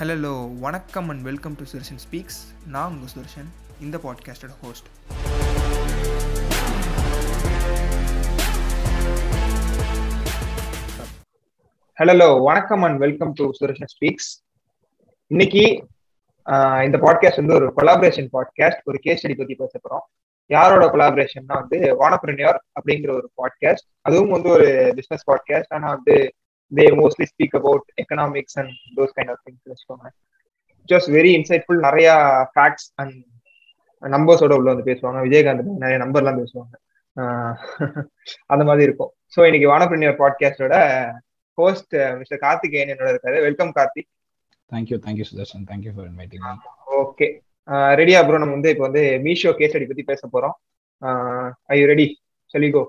Hello வணக்கம் and welcome to Sudharshan speaks நான் உங்கள் சுதர்ஷன் இந்த பாட்காஸ்டோட ஹோஸ்ட் ஹலோ வணக்கம் and welcome to Sudharshan speaks இன்னைக்கு இந்த பாட்காஸ்ட் வந்து ஒரு கொலாபரேஷன் பாட்காஸ்ட் ஒரு கேஸ் ஸ்டடி பற்றி பேச போகிறோம் யாரோட கொலாபரேஷன்னா வந்து வானப்ரனியர் அப்படிங்கிற ஒரு பாட்காஸ்ட் அதுவும் வந்து ஒரு பிஸ்னஸ் பாட்காஸ்ட் ஆனால் வந்து they mostly speak about economics and those kind of things வச்சுக்கோங்க ஜஸ்ட் வெரி இன்சைட்ஃபுல் நிறைய ஃபேக்ட்ஸ் அண்ட் நம்பர்ஸோட உள்ள வந்து பேசுவாங்க. விஜயகாந்த் நிறைய நம்பர்லாம் பேசுவாங்க. அந்த மாதிரி இருக்கும். ஸோ இன்னைக்கு வானப்ரனியர் பாட்காஸ்டோட ஹோஸ்ட் மிஸ்டர் கார்த்திகேயன் என்னோட இருக்காரு. Welcome Karthik thank you thank you Sudharshan thank you for inviting okay ரெடியா ப்ரோ நம்ம வந்து இப்போ வந்து மீஷோ கேஸ் ஸ்டடி பத்தி பேச போறோம். ஐ யூ ரெடி சொல்லிகோ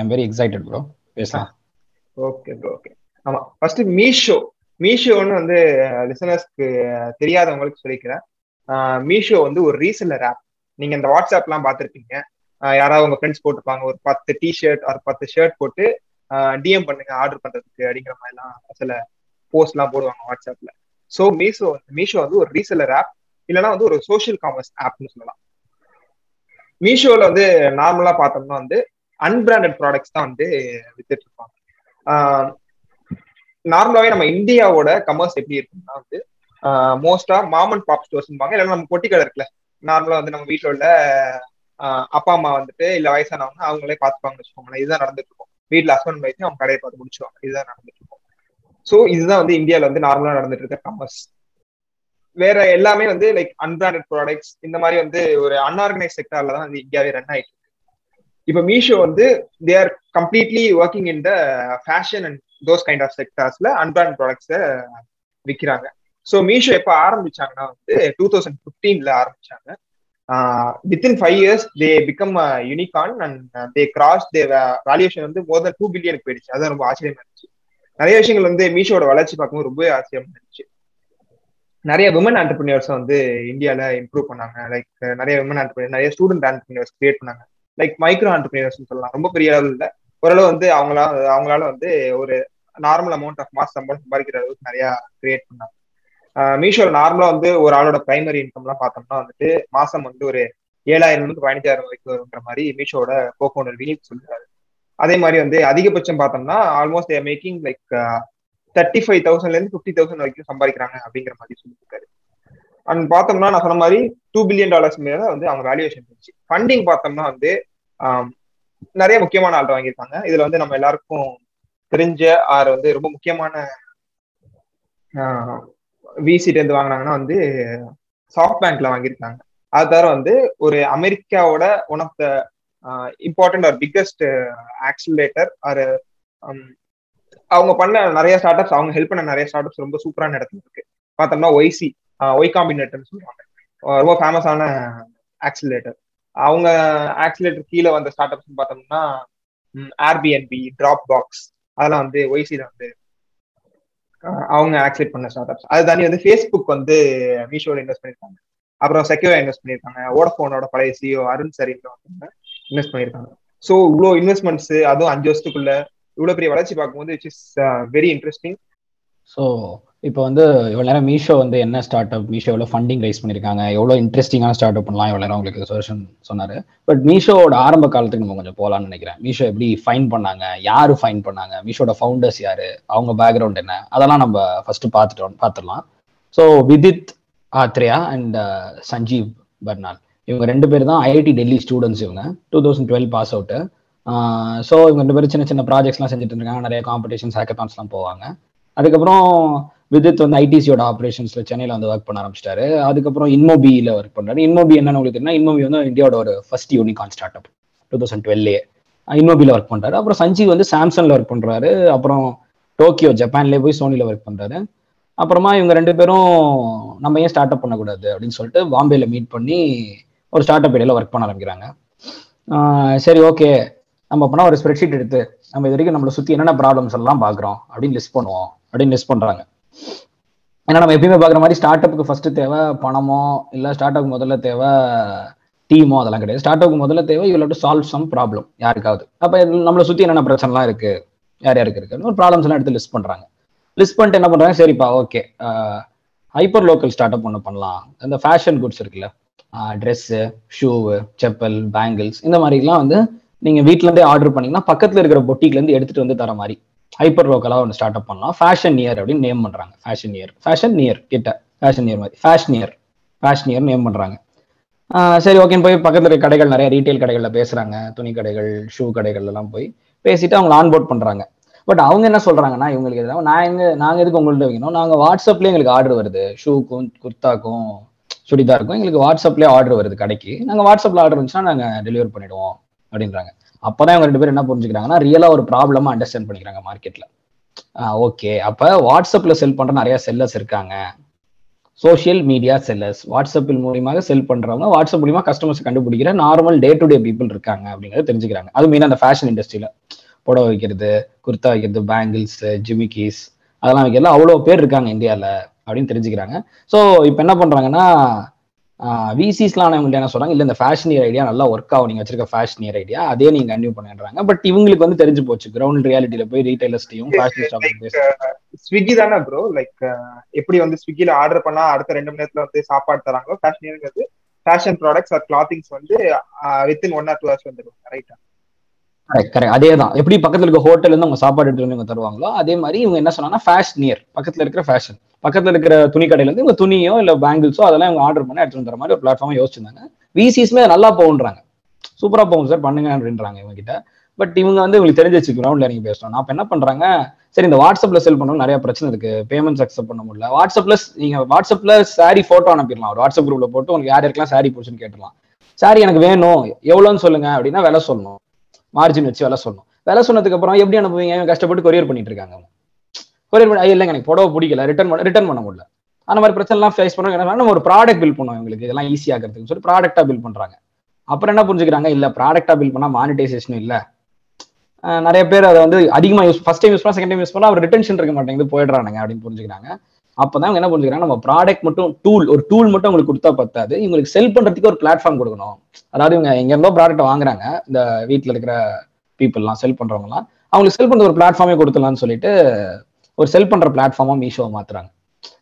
ஐம் வெரி எக்ஸைட்டட் ப்ரோ பேசலாம். ஓகே ப்ரோ ஓகே ஆமா ஃபர்ஸ்ட் மீஷோ மீஷோன்னு வந்து லிசனர்ஸ்க்கு தெரியாதவங்களுக்கு சொல்லிக்கிறேன். மீஷோ வந்து ஒரு ரீசெல்லர் ஆப் நீங்க இந்த வாட்ஸ்அப்லாம் பார்த்துருப்பீங்க. யாராவது உங்க ஃப்ரெண்ட்ஸ் போட்டுப்பாங்க ஒரு பத்து டிஷர்ட் ஒரு பத்து ஷர்ட் போட்டு டிஎம் பண்ணுங்க ஆர்டர் பண்றதுக்கு அப்படிங்கிற மாதிரிலாம் சில போஸ்ட்லாம் போடுவாங்க வாட்ஸ்அப்ல. ஸோ மீஷோ மீஷோ வந்து ஒரு ரீசெல்லர் ஆப் இல்லைன்னா வந்து ஒரு சோஷியல் காமர்ஸ் ஆப்னு சொல்லலாம். மீஷோல வந்து நார்மலா பார்த்தோம்னா வந்து அன்பிராண்டட் ப்ராடக்ட்ஸ் தான் வந்து வித்துட்டு இருப்பாங்க. நார்மலாவே நம்ம இந்தியாவோட கமர்ஸ் எப்படி இருக்குன்னா வந்து மோஸ்டா மாம் அண்ட் பாப் ஸ்டோர்ஸ்பாங்க இல்லைன்னா நம்ம பொட்டி கடை இருக்குல்ல நார்மலா வந்து நம்ம வீட்டில் உள்ள அப்பா அம்மா வந்துட்டு இல்ல வயசானவங்க அவங்களே பார்த்துப்பாங்கன்னு வச்சுக்கோங்களேன். இதுதான் நடந்துட்டு இருக்கும். வீட்டுல ஹஸ்பண்ட் வைத்து அவங்க கடையை பார்த்து முடிச்சுவாங்க இதுதான் நடந்துட்டு இருக்கும். ஸோ இதுதான் வந்து இந்தியாவில் வந்து நார்மலா நடந்துட்டு இருக்க கமர்ஸ் வேற எல்லாமே வந்து லைக் அன்பிராண்டட் ப்ராடக்ட்ஸ் இந்த மாதிரி வந்து ஒரு அன்ஆர்கனைஸ் செக்டர்ல தான் வந்து இந்தியாவே ரன் ஆயிட்டு இப்போ மீஷோ வந்து they are completely working in the fashion and those kind of செக்டர்ஸ்ல unbranded ப்ராடக்ட்ஸை விற்கிறாங்க ஸோ மீஷோ எப்போ ஆரம்பிச்சாங்கன்னா வந்து டூ தௌசண்ட் ஃபிஃப்டீன்ல ஆரம்பிச்சாங்க. Within five years they become unicorn and they cross the valuation வந்து மோர் தென் டூ பில்லியனுக்கு போயிடுச்சு. அதான் ரொம்ப ஆச்சரியமா இருந்துச்சு. நிறைய விஷயங்கள் வந்து மீஷோட வளர்ச்சி பார்க்கும்போது ரொம்பவே ஆச்சரியமா இருந்துச்சு. நிறைய விமன் ஆண்டர்பிரினியர்ஸ் வந்து இந்தியாவில் இம்ப்ரூவ் பண்ணாங்க. லைக் நிறைய விமன் ஆண்டர்பிரினியர் நிறைய ஸ்டூடெண்ட் ஆண்டர்பிரினியர்ஸ் கிரியேட் பண்ணாங்க. லைக் மைக்ரோ ஆண்டர்பிரினர்ஸ் சொல்லலாம். ரொம்ப பெரிய அளவில் இல்லை. ஓரளவு வந்து அவங்களால அவங்களால வந்து ஒரு நார்மல் அமௌண்ட் ஆஃப் மாஸ் சம்பளம் சம்பாதிக்கிற அளவுக்கு நிறைய கிரியேட் பண்ணாங்க. மீஷோல நார்மலா வந்து ஒரு ஆளோட பிரைமரி இன்கம்லாம் பார்த்தோம்னா வந்துட்டு மாசம் வந்து ஒரு ஏழாயிரம் இருந்து பதினஞ்சாயிரம் வரைக்கும் வருங்கிற மாதிரி மீஷோட கோகோனர் வினித் சொல்லுறாரு அதே மாதிரி வந்து அதிகபட்சம் பார்த்தோம்னா almost there making like thirty five தௌசண்ட்ல இருந்து ஃபிஃப்டி தௌசண்ட் வரைக்கும் சம்பாதிக்கிறாங்க அப்படிங்கிற மாதிரி சொல்லியிருக்காரு. அண்ட் பார்த்தோம்னா நான் சொன்ன மாதிரி டூ பில்லியன் டாலர்ஸ் மேல வந்து அவங்க வேல்யூவேஷன் இருந்துச்சு. ஃபண்டிங் பார்த்தோம்னா வந்து நிறைய முக்கியமான ஆள் வாங்கியிருக்காங்க. இதுல வந்து நம்ம எல்லாருக்கும் தெரிஞ்ச ஆறு வந்து ரொம்ப முக்கியமான விசிட்டு இருந்து வாங்கினாங்கன்னா வந்து சாஃப்ட் பேங்க்ல வாங்கியிருக்காங்க. அது தவிர வந்து ஒரு அமெரிக்காவோட one of the important or biggest accelerator or அவங்க பண்ண நிறைய ஸ்டார்ட் அப்ஸ் அவங்க ஹெல்ப் பண்ண நிறைய ஸ்டார்ட் அப்ஸ் ரொம்ப சூப்பரான இடத்துல இருக்கு. பார்த்தோம்னா ஒய்சி ஒய் காம்பினேட்டர்னு சொல்லுவாங்க. ரொம்ப ஃபேமஸான ஆக்சிலேட்டர் அவங்க ஆக்சிலேட்டர் கீழே வந்த ஸ்டார்ட் அப்ஸ் பார்த்தோம்னா ஆர்பிஎன்பி டிராப் பாக்ஸ் அதெல்லாம் வந்து ஒய்சில வந்து அவங்க ஆக்சிலேட் பண்ண ஸ்டார்ட் அப்ஸ் அது தாண்டி வந்து ஃபேஸ்புக் வந்து மீஷோவில் இன்வெஸ்ட் பண்ணியிருக்காங்க அப்புறம் செக்யூரா இன்வெஸ்ட் பண்ணியிருக்காங்க ஓடஃபோனோட பழைய சிஓ அருண் வந்து இன்வெஸ்ட் பண்ணியிருக்காங்க ஸோ இவ்வளோ இன்வெஸ்ட்மெண்ட்ஸ் அதுவும் அஞ்சு வருஷத்துக்குள்ள இவ்வளோ பெரிய வளர்ச்சி பார்க்கும்போது it's is very interesting so இப்போ வந்து இவ்வளோ நேரம் மீஷோ வந்து என்ன ஸ்டார்ட் அப் மீஷோ எவ்வளோ ஃபண்டிங் ரைஸ் பண்ணியிருக்காங்க எவ்வளோ இன்ட்ரெஸ்டிங்கான ஸ்டார்ட் அப் பண்ணலாம் இவ்வளோ நேரம் உங்களுக்கு சொல்யூஷன் சொன்னார். பட் மீஷோவோட ஆரம்ப காலத்துக்கு நம்ம கொஞ்சம் போகலான்னு நினைக்கிறேன். மீஷோ எப்படி ஃபைன் பண்ணாங்க யார் ஃபைன் பண்ணாங்க மீஷோட ஃபவுண்டர்ஸ் யார் அவங்க பேக்ரவுண்ட் என்ன அதெல்லாம் நம்ம ஃபர்ஸ்ட் பார்த்துட்டோம் பார்த்துடலாம். So Vidit Aatreya and uh, Sanjeev Barnwal இவங்க ரெண்டு பேர் தான் ஐஐடி டெல்லி ஸ்டூடெண்ட்ஸ் இவங்க. Two thousand twelve pass out so இவங்க ரெண்டு பேரும் சின்ன சின்ன ப்ராஜெக்ட்ஸ்லாம் செஞ்சுட்டு இருக்காங்க. நிறைய காம்படிஷன்ஸ் ஹேக்கத்தான்ஸ்லாம் போவாங்க. அதுக்கப்புறம் விதித் வந்து ஐடிசியோட ஆப்ரேஷன்ஸ்ல சென்னையில் வந்து ஒர்க் பண்ண ஆரம்பிச்சிட்டாரு. அதுக்கப்புறம் இன்மோபியில ஒர்க் பண்றாரு. இன்மோபி என்னன்னு உங்களுக்கு தெரியும் இன்மோபி வந்து இந்தியாவோட ஒரு first unicorn start up two thousand டுவெல்லே இன்மோபியில் ஒர்க் பண்றாரு. அப்புறம் சஞ்சீவ் வந்து சாம்சங்ல ஒர்க் பண்றாரு. அப்புறம் டோக்கியோ ஜப்பான்லேயே போய் சோனியில் ஒர்க் பண்றாரு. அப்புறமா இவங்க ரெண்டு பேரும் நம்ம ஏன் ஸ்டார்ட் அப் பண்ணக்கூடாது அப்படின்னு சொல்லிட்டு பாம்பேல மீட் பண்ணி ஒரு ஸ்டார்ட் அப் இடையில ஒர்க் பண்ண ஆரம்பிக்கிறாங்க. சரி ஓகே நம்ம அப்பனா ஒரு ஸ்ப்ரெட்ஷீட் எடுத்து நம்ம இது வரைக்கும் நம்மளை சுற்றி என்னென்ன ப்ராப்ளம்ஸ் எல்லாம் பார்க்குறோம் அப்படின்னு லிஸ்ட் பண்ணுவோம் அப்படின்னு லிஸ்ட் பண்ணுறாங்க ஏன்னா நம்ம எப்பயுமே பார்க்குற மாதிரி ஸ்டார்ட் அப்புக்கு ஃபர்ஸ்ட் தேவை பணமோ இல்லை ஸ்டார்ட் அப் முதல்ல தேவை டீமோ அதெல்லாம் கிடையாது. ஸ்டார்ட் அப் முதல்ல தேவை you to solve some problem யாருக்காவது. அப்போ நம்மளை சுற்றி என்னென்ன பிரச்சனைலாம் இருக்கு? யார் யாருக்கு இருக்கு? ஒரு ப்ராப்ளம்ஸ் எல்லாம் எடுத்து லிஸ்ட் பண்றாங்க. லிஸ்ட் பண்ணிட்டு என்ன பண்றாங்க? சரிப்பா okay hyper local start up ஒன்று பண்ணலாம். இந்த ஃபேஷன் குட்ஸ் இருக்குல்ல. ட்ரெஸ்ஸு ஷூவு செப்பல் பேங்கிள்ஸ் இந்த மாதிரிலாம் வந்து நீங்க வீட்டிலேருந்தே இருந்தே ஆர்டர் பண்ணீங்கன்னா பக்கத்துல இருக்கிற பொட்டிக்ல இருந்து எடுத்துட்டு வந்து தர மாதிரி. ஹைப்பர் லோக்கலாக ஒன்று ஸ்டார்ட் அப் பண்ணலாம். ஃபேஷன் இயர் அப்படின்னு நேம் பண்றாங்க. ஃபேஷன் இயர் ஃபேஷன் நியர் கிட்ட. ஃபேஷன் இயர் மாதிரி. Fashion year fashion year name பண்றாங்க. சரி ஓகே போய் பக்கத்துல இருக்க கடைகள் நிறைய ரீட்டைல் கடைகளில் பேசுறாங்க. துணி கடைகள் ஷூ கடைகள் எல்லாம் போய் பேசிட்டு அவங்க ஆன்போர்ட் பண்றாங்க. பட் அவங்க என்ன சொல்றாங்கன்னா இவங்களுக்கு எதாவது நான் எங்க நாங்க எதுக்கு உங்கள்ட்ட வைக்கணும்? நாங்க வாட்ஸ்அப்லயே எங்களுக்கு ஆர்டர் வருது. ஷூக்கும் குர்த்தாக்கும் சுடிதாருக்கும் எங்களுக்கு வாட்ஸ்அப்லயே ஆர்டர் வருது கடைக்கு. நாங்க வாட்ஸ்அப்ல ஆர்டர் வந்துச்சுன்னா நாங்க டெலிவர் பண்ணிடுவோம் அப்படின்றாங்க. அப்பதான் இவங்க ரெண்டு பேரும் என்ன புரிஞ்சுக்கிறாங்கன்னா ரியலா ஒரு ப்ராப்ளமா அண்டர்ஸ்டாண்ட் பண்ணிக்கிறாங்க மார்க்கெட்ல ஓகே அப்ப வாட்ஸ்அப்ல செல் பண்ற நிறைய செல்லர்ஸ் இருக்காங்க. சோஷியல் மீடியா செல்லர்ஸ் வாட்ஸ்அப்பில் மூலியமாக செல் பண்றவங்க வாட்ஸ்அப் மூலியமா கஸ்டமர்ஸ் கண்டுபிடிக்கிற normal day to day people இருக்காங்க அப்படிங்கறத தெரிஞ்சுக்கிறாங்க. அது மெயினாக அந்த ஃபேஷன் இண்டஸ்ட்ரியில புடவை வைக்கிறது குர்தா வைக்கிறது பேங்கிள்ஸ் ஜிமிக்கீஸ் அதெல்லாம் வைக்கிறது அவ்வளோ பேர் இருக்காங்க இந்தியாவில் அப்படின்னு தெரிஞ்சுக்கிறாங்க. ஸோ இப்போ என்ன பண்றாங்கன்னா விசிஸ்லாம் அவங்கள்ட்ட என்ன சொல்றாங்க? இல்லை இந்த ஃபேஷன் இயர் ஐடியா நல்லா ஒர்க் ஆகும். நீங்க வச்சிருக்க ஃபேஷன் இயர் ஐடியா அதே நீங்க கன்டினியூ பண்ணுறாங்க பட் இவங்களுக்கு வந்து தெரிஞ்சு போச்சு. கிரவுண்ட் ரியாலிட்டியில போய் ரீட்டைலர்ஸ்டையும் ஃபேஷன் ஷாப் ஸ்விக்கி தானே ப்ரோ லைக் எப்படி வந்து ஸ்விக்கில ஆர்டர் பண்ணா அடுத்த ரெண்டு மணி நேரத்துல வந்து சாப்பாடு தராங்களோ? Fashion fashion products or clothings வந்து within one or two hours வந்துருவாங்க ரைட்டா கரெக்ட் கரெக்ட் அதே தான். எப்படி பக்கத்துல இருக்க ஹோட்டல்ல இருந்து அவங்க சாப்பாடு எடுத்து வந்து தருவாங்களோ அதே மாதிரி இவங்க என்ன சொன்னாங்கன்னா ஃபேஷன் நியர் பக்கத்துல இருக்கிற ஃபேஷன் பக்கத்துல இருக்கிற துணி கடையில இருந்து இவங்க துணியோ இல்ல பேங்கிள்ஸோ அதெல்லாம் இவங்க ஆர்டர் பண்ணி எடுத்து வர மாதிரி ஒரு பிளாட்ஃபார்ம் யோசிச்சிருந்தாங்க. விசிஸ்மே நல்லா போகுன்றாங்க சூப்பரா போகும் சார் பண்ணுங்க அப்படின்றாங்க இவங்க கிட்ட பட் இவங்க வந்து உங்களுக்கு தெரிஞ்சு வச்சு கிரவுண்ட்ல இறங்கி பேசணும். நான் என்ன பண்றாங்க சரி இந்த வாட்ஸ்அப்ல செல் பண்ணணும் நிறைய பிரச்சனை இருக்கு. பேமெண்ட்ஸ் அக்செப்ட் பண்ண முடியல. வாட்ஸ்அப்ல நீங்க வாட்ஸ்அப்ல சாரி போட்டோ அனுப்பிடலாம். ஒரு வாட்ஸ்அப் குரூப்ல போட்டு உங்களுக்கு யார் யாருக்கெல்லாம் சாரி பிடிச்சுன்னு கேட்டுலாம் சாரி எனக்கு வேணும். எவ்வளோன்னு சொல்லுங்க அப்படின்னா விலை சொல்லணும். மார்ஜின் வச்சு விலை சொல்லணும். விலை சொன்னதுக்கு அப்புறம் எப்படி அனுப்புவீங்க? கஷ்டப்பட்டு கொரியர் பண்ணிட்டு இருக்காங்க. கொரியர் பண்ணி இல்லைங்க எனக்கு புடவை பிடிக்கல ரிட்டர்ன் பண்ண ரிட்டர்ன் பண்ண முடியல. அந்த மாதிரி பிரச்சனைலாம் ஃபேஸ் பண்ணுவாங்க நம்ம ஒரு ப்ராடக்ட் பில் பண்ணுவோம் எங்களுக்கு. இதெல்லாம் ஈஸியாகிறதுக்கு சொல்லி ப்ராடக்டாக பில் பண்றாங்க. அப்புறம் என்ன புரிஞ்சுக்கிறாங்க? இல்ல ப்ராடக்டாக பில் பண்ணா மானிட்டைசேஷன் இல்ல. நிறைய பேர் அதை வந்து அதிகமாக யூஸ் ஃபஸ்ட் டைம் யூஸ் பண்ணா செகண்ட் டைம் யூஸ் பண்ணா அவர் ரிட்டன்ஷன் இருக்க மாட்டேங்குது போயிடுறானுங்க அப்படின்னு புரிஞ்சுக்கிறாங்க. அப்பதான் அவங்க என்ன புரிஞ்சுக்கிறாங்க? நம்ம ப்ராடக்ட் மட்டும் டூல் ஒரு டூல் மட்டும் உங்களுக்கு கொடுத்தா பத்தாது. இவங்களுக்கு செல் பண்றதுக்கு ஒரு பிளாட்ஃபார்ம் கொடுக்கணும். அதாவது இவங்க எங்க இருந்தோ ப்ராடக்ட் வாங்குறாங்க. இந்த வீட்டில் இருக்கிற பீப்புள்லாம் செல் பண்றவங்கலாம் அவங்களுக்கு செல் பண்ற ஒரு பிளாட்ஃபார்மே கொடுத்துலாம்னு சொல்லிட்டு ஒரு செல் பண்ற பிளாட்ஃபார்மா மீஷோ மாத்துறாங்க.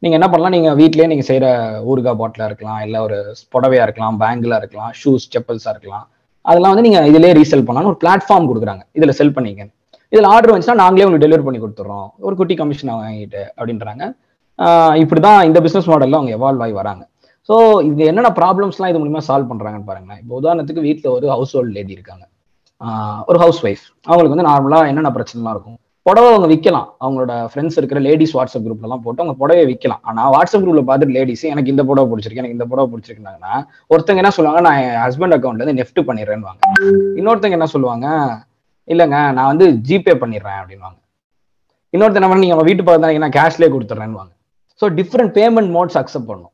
நீங்க என்ன பண்ணலாம்? நீங்க வீட்லயே நீங்க செய்யற ஊருகா பாட்டிலா இருக்கலாம் இல்ல ஒரு புடவையா இருக்கலாம் பேங்கிளா இருக்கலாம் ஷூஸ் செப்பல்ஸா இருக்கலாம். அதெல்லாம் வந்து நீங்க இதுலயே ரீசெல் பண்ணலாம் ஒரு பிளாட்ஃபார்ம் கொடுக்குறாங்க. இதுல செல் பண்ணீங்க இதுல ஆர்டர் வந்துச்சுன்னா நாங்களே உங்களுக்கு டெலிவரி பண்ணி கொடுத்துறோம் ஒரு குட்டி கமிஷன் வாங்கிட்டு அப்படின்றாங்க. இப்படிதான் இந்த பிசினஸ் மாடல்ல அவங்க எவால்வ் ஆகி வராங்க. ஸோ இது என்னென்ன ப்ராப்ளம்ஸ்லாம் இது மூலியமா சால்வ் பண்றாங்கன்னு பாருங்களேன். இப்போ உதாரணத்துக்கு வீட்டில் ஒரு ஹவுஸ் ஹோல்ட் லேடி இருக்காங்க ஒரு ஹவுஸ் ஒய்ஃப் அவங்களுக்கு வந்து நார்மலாக என்னென்ன பிரச்சனைலாம் இருக்கும்? புடவை அவங்க விற்கலாம் அவங்களோட ஃப்ரெண்ட்ஸ் இருக்கிற லேடிஸ் வாட்ஸ்அப் குரூப்ல எல்லாம் போட்டு அவங்க புடவை விற்கலாம் ஆனா வாட்ஸ்அப் குரூப்ல பார்த்துட்டு லேடிஸ் எனக்கு இந்த புடவை பிடிச்சிருக்கு எனக்கு இந்த புடவை பிடிச்சிருக்காங்கன்னா ஒருத்தங்க என்ன சொல்லுவாங்க நான் என் ஹஸ்பண்ட் அக்கௌண்ட்ல இருந்து நெஃப்ட் பண்ணிடுறேன்னு இன்னொருத்தங்க என்ன சொல்லுவாங்க இல்லைங்க நான் வந்து ஜிபே பண்ணிடுறேன் அப்படின்வாங்க இன்னொருத்தர் என்ன பண்ணி நீங்க வீட்டு பார்த்தா நான் கேஷ்லேயே கொடுத்துட்றேன்னு so different payment modes accept பண்ணும்.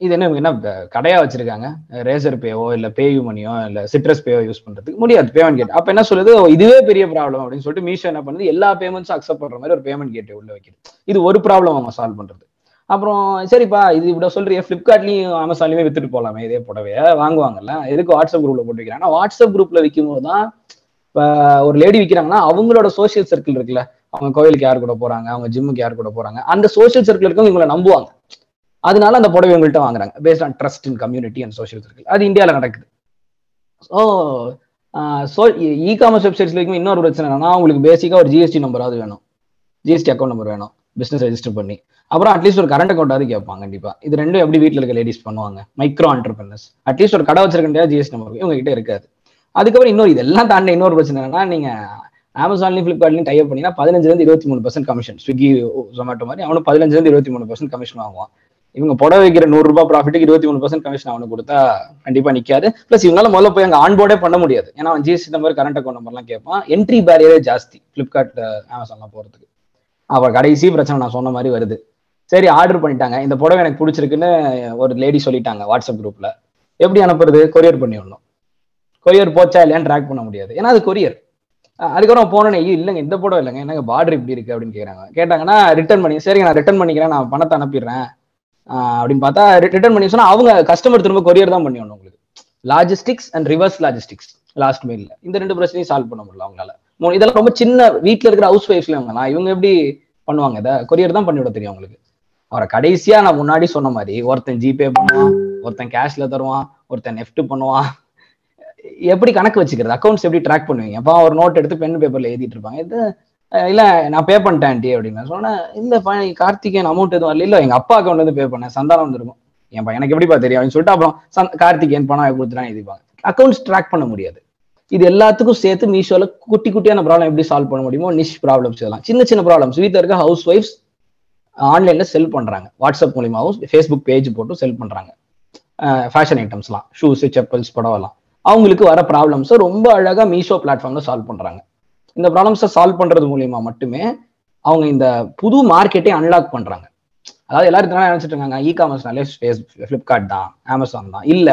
இது என்ன என்ன கடையா வச்சிருக்காங்க? ரேசர் பேவோ இல்ல பேயூ மணியோ இல்ல சிட்ரஸ் பேவோ யூஸ் பண்றதுக்கு முடியாது பேமெண்ட் கேட் அப்ப என்ன சொல்லுது இதுவே பெரிய ப்ராப்ளம் அப்படின்னு சொல்லிட்டு மீஷோ என்ன பண்ணுது? எல்லா பேமெண்ட்ஸும் அக்செப்ட் பண்ற மாதிரி ஒரு பேமெண்ட் கேட்டை உள்ள வைக்குது. இது ஒரு ப்ராப்ளம் அவங்க சால்வ் பண்றது. அப்புறம் சரிப்பா இது இப்படி சொல்றிய பிளிப்கார்ட்லயும் அமேசான்லயுமே வித்துட்டு போலாமே இதே புடவைய வாங்குவாங்கல்ல? எதுக்கு வாட்ஸ்அப் குரூப்ல போட்டு வைக்கிறாங்க? வாட்ஸ்அப் குரூப்ல விற்கும் போது தான் ஒரு லேடி விற்கிறாங்கன்னா அவங்களோட சோசியல் சர்க்கிள் இருக்குல்ல? அவங்க கோயிலுக்கு யார் கூட போறாங்க? அவங்க ஜிம்முக்கு யார் கூட போறாங்க? அந்த சோசியல் சர்க்கிள் இருக்கவங்க இவங்களை நம்புவாங்க. அதனால அந்த புடவை உங்கள்கிட்ட வாங்குறாங்க. Based on trust in community and social circle அது இந்தியாவில் நடக்குது. ஸோ ஸோ இ காமர்ஸ் வெப்சைட்ஸ்ல இருக்கும் இன்னொரு பிரச்சனை என்னன்னா உங்களுக்கு பேசிக்காக ஒரு ஜிஎஸ்டி நம்பராவது வேணும். ஜிஎஸ்டி அக்கௌண்ட் நம்பர் வேணும். பிஸ்னஸ் ரெஜிஸ்டர் பண்ணி. அப்புறம் அட்லீஸ்ட் ஒரு கரண்ட் அக்கௌண்ட்டாவது கேட்பாங்க கண்டிப்பா. இது ரெண்டும் எப்படி வீட்டில் இருக்க லேடிஸ் பண்ணுவாங்க? மைக்ரோ ஆண்டர்பிரினர்ஸ் அட்லீஸ்ட் ஒரு கடை வச்சிருக்கா ஜிஎஸ்டி நம்பர் இவங்க கிட்ட இருக்காது. அதுக்கப்புறம் இன்னொரு இதெல்லாம் தாண்டி இன்னொரு பிரச்சனை என்னன்னா நீங்க அமேசான்லயும் ஃபிளிப்கார்ட்லையும் டைப் பண்ணினா பதினஞ்சுலேருந்து இருபத்தி மூணு பர்சன்ட் கமிஷன் ஸ்விக்கி ஜொமேட்டோ மாதிரி அவனும் பதினஞ்சுலேருந்து இருபத்தி மூணு பர்சன்ட் கமிஷன் வாங்குவான். இவங்க புடவை வைக்கிற நூறு ரூபாய் ப்ராஃபிட்டுக்கு இருபத்தி மூணு பர்சன்ட் கமிஷன் அவனுக்கு கொடுத்தா கண்டிப்பா நிக்காது. பிளஸ் இவங்களால முதல்ல போய் அங்க ஆன்போர்டே பண்ண முடியாது. ஏன்னா அவன் ஜிஎஸ்டி நம்பர் கரண்ட் அக்கௌண்ட் நம்பர்லாம் கேட்பான் என்ட்ரி பேரியரே ஜாஸ்தி. பிளிப்கார்ட் அமேசான்லாம் போறதுக்கு. அப்ப கடைசி பிரச்சனை நான் சொன்ன மாதிரி வருது. சரி ஆர்டர் பண்ணிட்டாங்க. இந்த புடவை எனக்கு பிடிச்சிருக்குன்னு ஒரு லேடி சொல்லிட்டாங்க வாட்ஸ்அப் குரூப்ல எப்படி அனுப்புறது? கொரியர் பண்ணி விடணும். கொரியர் போச்சா இல்லையான்னு ட்ராக் பண்ண முடியாது. ஏன்னா அது கொரியர் அதுக்கப்புறம் போனோன்னே இல்லைங்க இந்த புடவை இல்லைங்க. எனக்கு பார்டர் இப்படி இருக்கு? அப்படின்னு கேட்குறாங்க கேட்டாங்கன்னா ரிட்டர்ன் பண்ணி சரிங்க நான் ரிட்டர்ன் பண்ணிக்கிறேன். நான் பணத்தை அனுப்பிடுறேன். அப்படின்னு பார்த்தா ரிட்டர்ன் பண்ணி சொன்னா அவங்க கஸ்டமர் திரும்ப கொரியர் தான் பண்ணி உங்களுக்கு. Logistics and reverse logistics last மெயில்ல இந்த ரெண்டு பிரச்சனையும் சால்வ் பண்ண முடியல அவங்களால. இதெல்லாம் ரொம்ப சின்ன வீட்டில் இருக்கிற ஹவுஸ் ஒய்ஃப்ல இவங்கலாம் இவங்க எப்படி பண்ணுவாங்க இதை? கொரியர் தான் பண்ணிவிட தெரியும் அவங்களுக்கு. அவரை கடைசியா நான் முன்னாடி சொன்ன மாதிரி ஒருத்தன் ஜிபே பண்ணுவான் ஒருத்தன் கேஷ்ல தருவான் ஒருத்தன் நெஃப்ட் பண்ணுவான். எப்படி கணக்கு வச்சுக்கிறது? அக்கௌண்ட்ஸ் எப்படி ட்ராக் பண்ணுவீங்க? அப்போ ஒரு நோட் எடுத்து பென் பேப்பர்ல எழுதிட்டு இருப்பாங்க. இது இல்ல நான் பே பண்ணிட்டேன் ஆண்டி அப்படின்னு. சொன்னேன் இல்ல ப- கார்த்திகேயன் அமௌண்ட் எதுவும் வரல. இல்ல எங்க அப்பா அக்கௌண்ட் வந்து பே பண்ணேன். சந்தானம் வந்துருக்கும். என் பையன் எனக்கு எப்படிப்பா தெரியும்? அப்படின்னு சொல்லிட்டு அப்புறம் சந்த்- கார்த்திகேயன் பணம் கொடுத்துட்டான் எழுதிப்பாங்க அக்கௌண்ட்ஸ் ட்ராக் பண்ண முடியாது. இது எல்லாத்துக்கும் சேர்த்து மீஷோல குட்டி குட்டியான ப்ராப்ளம் எப்படி சால்வ் பண்ண முடியுமோ நிஷ் ப்ராப்ளம்ஸ் இதெல்லாம். சின்ன சின்ன ப்ராப்ளம்ஸ் வீட்டில் இருக்க ஹவுஸ் ஒய்ஃப்ஸ் ஆன்லைன்ல செல் பண்றாங்க. வாட்ஸ்அப் மூலியமாகவும் ஃபேஸ்புக் பேஜ் போட்டு செல் பண்றாங்க. ஃபேஷன் ஐட்டம்ஸ்லாம் ஷூஸ் செப்பல்ஸ் படம்லாம் அவங்களுக்கு வர ப்ராப்ளம்ஸை ரொம்ப அழகா மீஷோ பிளாட்ஃபார்ம்ல சால்வ் பண்றாங்க. இந்த ப்ராப்ளம்ஸை சால்வ் பண்றது மூலியமா மட்டுமே அவங்க இந்த புது மார்க்கெட்டே அன்லாக் பண்றாங்க. அதாவது எல்லாரும் இதனால நினைச்சிட்டு இருக்காங்க இ காமர்ஸ்னாலே ஃப்ளிப்கார்ட் தான் அமேசான் தான். இல்ல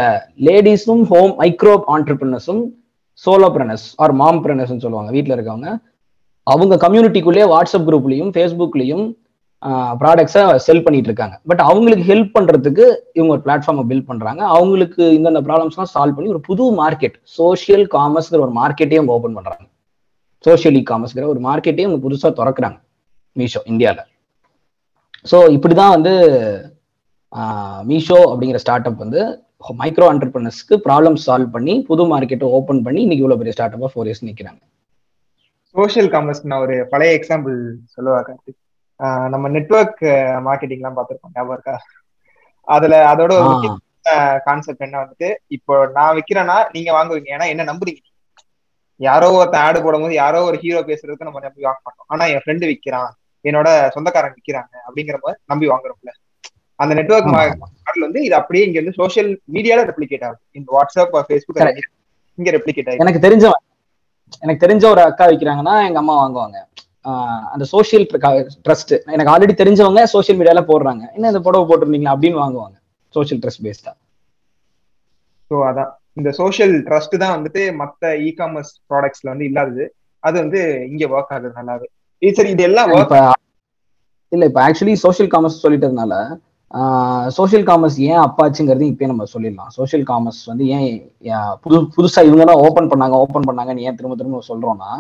லேடிஸும் ஹோம் மைக்ரோ ஆண்டர்பிரினர்ஸும் சோலோப்ரனர்ஸ் ஆர் மாம் ப்ரனர்ஸ்னு சொல்லுவாங்க வீட்டில் இருக்கவங்க. அவங்க கம்யூனிட்டிக்குள்ளேயே வாட்ஸ்அப் குரூப்லையும் ஃபேஸ்புக்லையும் ப்ராடக்ட்ஸை செல் பண்ணிட்டு இருக்காங்க. பட் அவங்களுக்கு ஹெல்ப் பண்றதுக்கு இவங்க ஒரு பிளாட்ஃபார்மை பில்ட் பண்றாங்க. அவங்களுக்கு இந்தந்த ப்ராப்ளம்ஸ்லாம் சால்வ் பண்ணி ஒரு புது மார்க்கெட் சோஷியல் காமர்ஸ்ங்கிற ஒரு மார்க்கெட்டையும் ஓப்பன் பண்றாங்க. சோஷியல் இ காமர்ஸ்ங்கிற ஒரு மார்க்கெட்டையும் அவங்க புதுசாக திறக்கிறாங்க. மீஷோ இந்தியாவில் ஸோ இப்படிதான் வந்து மீஷோ அப்படிங்கிற ஸ்டார்ட் அப் வந்து மைக்ரோ ஆண்டர்பிரினர்ஸ்க்கு ப்ராப்ளம் சால்வ் பண்ணி புது மார்க்கெட்டை ஓப்பன் பண்ணி இன்னைக்கு இவ்வளோ பெரிய ஸ்டார்ட் அப்பாக ஃபோர் இயர்ஸ் நிற்கிறாங்க சோஷியல் காமர்ஸ் நான் ஒரு பழைய எக்ஸாம்பிள் சொல்லுவா கார்த்திக். நம்ம நெட்வொர்க் மார்க்கெட்டிங் எல்லாம் பார்த்திருப்போம் ஞாபகம் இருக்கா? அதுல அதோட கான்செப்ட் என்ன வந்துட்டு இப்போ நான் விக்கிறேன்னா நீங்க வாங்குவீங்க. ஏன்னா என்ன நம்புறீங்க? யாரோ ஒருத்தன் ஆடு போடும்போது யாரோ ஒரு ஹீரோ பேசுறதுக்கு நம்ம நம்பி வாங்க மாட்டோம். ஆனா என் ஃப்ரெண்டு விக்கிறான். என்னோட சொந்தக்காரங்க விக்கிறாங்க அப்படிங்கிற மாதிரி நம்பி வாங்குறோம்ல. அந்த நெட்வொர்க் ஆமா. மாடல் வந்து இது அப்படியே இங்க வந்து சோஷியல் மீடியால ரெப்ளிகேட் ஆகுது. இந்த வாட்ஸ்அப் ஃபேஸ்புக். இங்க ரெப்ளிகேட் ஆகுது எனக்கு தெரிஞ்சவன் எனக்கு தெரிஞ்ச ஒரு அக்கா விற்கிறாங்கன்னா எங்க அம்மா வாங்குவாங்க. அந்த சோஷியல் ட்ரஸ்ட் எனக்கு ஆல்ரெடி தெரிஞ்சவங்க சோஷியல் மீடியால போடுறாங்க. என்ன இந்த புடவை போட்டிருந்தீங்களா அப்படின்னு வாங்குவாங்க. சோஷியல் ட்ரஸ்ட் பேஸ்டா ஸோ அதான். இந்த சோஷியல் ட்ரஸ்ட் தான் வந்துட்டு மத்த இ காமர்ஸ் ப்ராடக்ட்ஸ்ல வந்து இல்லாதது. அது வந்து இங்க ஒர்க் ஆகுது நல்லாவே. இது சரி இது எல்லாம் இல்ல இப்ப ஆக்சுவலி சோஷியல் காமர்ஸ் சொல்லிட்டதுனால சோஷியல் காமர்ஸ் ஏன் அப்பாச்சுங்கிறது இப்பயே நம்ம சொல்லிடலாம். சோஷியல் காமர்ஸ் வந்து ஏன் புது புதுசா இவங்க தான் ஓப்பன் பண்ணாங்க ஓப்பன் பண்ணாங்கன்னு ஏன் திரும்ப திரும்ப சொல்றோம்னா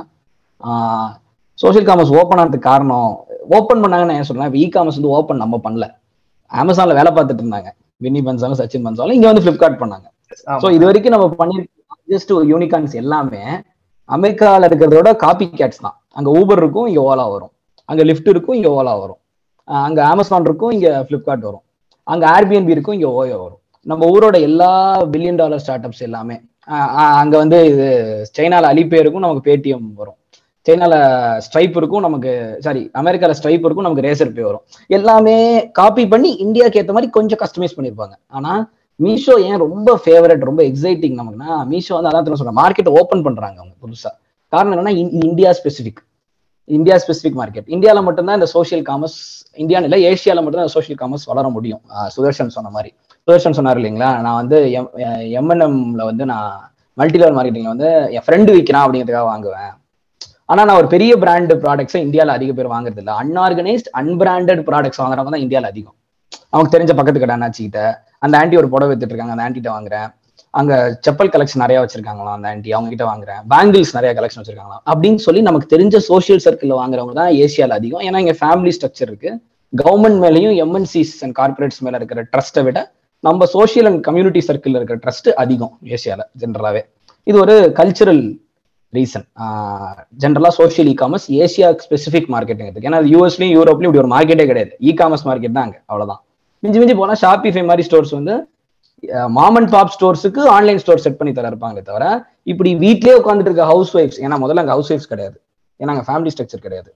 சோஷியல் காமர்ஸ் ஓப்பன் ஆனதுக்கு காரணம் ஓப்பன் பண்ணாங்கன்னு ஏன் சொல்றேன் இ காமர்ஸ் வந்து ஓப்பன் நம்ம பண்ணல. அமேசான்ல வேலை பார்த்துட்டு இருந்தாங்க. வின்னி பன்சாலும் சச்சின் பன்சாலும் இங்க வந்து பிளிப்கார்ட் பண்ணாங்க. ஸோ இது வரைக்கும் நம்ம பண்ணிருக்க ஜஸ்ட் ஒரு யூனிகான்ஸ் எல்லாமே அமெரிக்கால இருக்கிறதோட காப்பி கேட்ஸ் தான். அங்க ஊபர் இருக்கும் இங்கே ஓலா வரும். அங்க லிஃப்ட் இருக்கும் இங்கே ஓலா வரும். அங்கே அங்க அமேசான் இருக்கும் இங்க பிளிப்கார்ட் வரும். அங்க ஏர்பிஎன்பி இருக்கும் இங்க ஓயோ வரும். நம்ம ஊரோட எல்லா பில்லியன் டாலர் ஸ்டார்ட் அப்ஸ் எல்லாமே அங்கே அங்க வந்து இது சைனால அலிபே இருக்கும் நமக்கு பேடிஎம் வரும். சைனால ஸ்ட்ரைப் இருக்கும் நமக்கு சாரி அமெரிக்கால ஸ்ட்ரைப் இருக்கும் நமக்கு ரேசர் பே வரும். எல்லாமே காப்பி பண்ணி இந்தியாவுக்கு ஏற்ற மாதிரி கொஞ்சம் கஸ்டமைஸ் பண்ணியிருப்பாங்க ஆனா மீஷோ ஏன் ரொம்ப ஃபேவரட் ரொம்ப எக்ஸைட்டிங் நமக்குன்னா மீஷோ வந்து அதான் சொல்றேன் மார்க்கெட் ஓப்பன் பண்றாங்க அவங்க புதுசா. காரணம் என்னன்னா India specific India specific market இந்தியாவில் மட்டும்தான் இந்த சோஷியல் காமர்ஸ் இந்தியான்னு இல்லை ஏஷியாவில் மட்டும்தான் சோஷியல் காமர்ஸ் வளர முடியும். சுதர்ஷன் சொன்ன மாதிரி. சுதர்ஷன் சொன்னார் இல்லைங்களா நான் வந்து எம் எம்என்எம்ல வந்து நான் மல்டி லெவல் மார்க்கெட்டிங்ல வந்து என் ஃப்ரெண்டு விற்கிறான் அப்படிங்கிறதுக்காக வாங்குவேன். ஆனா நான் ஒரு பெரிய பிராண்ட் ப்ராடக்ட்ஸை இந்தியாவில் அதிக பேர் வாங்குறது இல்லை அன்ஆர்கனைஸ்ட் அன்பிராண்டட் ப்ராடக்ட்ஸ் வாங்குறவங்க தான் இந்தியாவில் அதிகம். அவங்க தெரிஞ்ச பக்கத்து கடை அண்ணாச்சிக்கிட்ட. அந்த ஆண்டி ஒரு புடவை வித்துட்டு இருக்காங்க அந்த ஆண்டிட்ட வாங்குறேன். அங்க செப்பல் கலெக்ஷன் நிறைய வச்சிருக்காங்களாம் அந்த ஆண்டி அவங்க கிட்ட வாங்குறேன். பேங்கிள்ஸ் நிறைய கலெக்ஷன் வச்சிருக்காங்களாம். அப்படின்னு சொல்லி நமக்கு தெரிஞ்ச சோஷியல் சர்க்கிள் வாங்குறவங்க தான் ஏசியால அதிகம். ஏன்னா இங்க ஃபேமிலி ஸ்ட்ரக்சர் இருக்கு. கவர்மெண்ட் மேலேயும் எம்என்சிஸ் அண்ட் கார்பரேட்ஸ் மேல இருக்கிற ட்ரஸ்ட்டை விட நம்ம சோஷியல் அண்ட் கம்யூனிட்டி சர்க்கிளில் இருக்கிற ட்ரஸ்ட் அதிகம் ஏசியால ஜென்ரலாவே இது ஒரு கல்ச்சுரல் ரீசன் ஜென்ரலாக social e commerce Asia specific மார்க்கெட்டுங்கிறதுக்கு ஏன்னா யூஎஸ்லயும் யூரோப்லையும் இப்படி ஒரு மார்க்கெட்டே கிடையாது. இ காமர்ஸ் மார்க்கெட் தான் அங்கே அவ்வளோதான் மிஞ்சி மிஞ்சி போனா ஷாப்பிஃபை மாதிரி ஸ்டோர்ஸ் வந்து மாமன் பாப் ஸ்டோர்ஸுக்கு ஆன்லைன் ஸ்டோர் செட் பண்ணி தர இருப்பாங்களே தவிர இப்படி வீட்லயே உட்காந்துட்டு இருக்க ஹவுஸ் ஒய்ஃப்ஸ் ஏன்னா முதல்ல அங்க ஹவுஸ் ஒய்ஃப்ஸ் கிடையாது. ஏன்னா அங்க ஃபேமிலி ஸ்ட்ரக்சர் கிடையாது.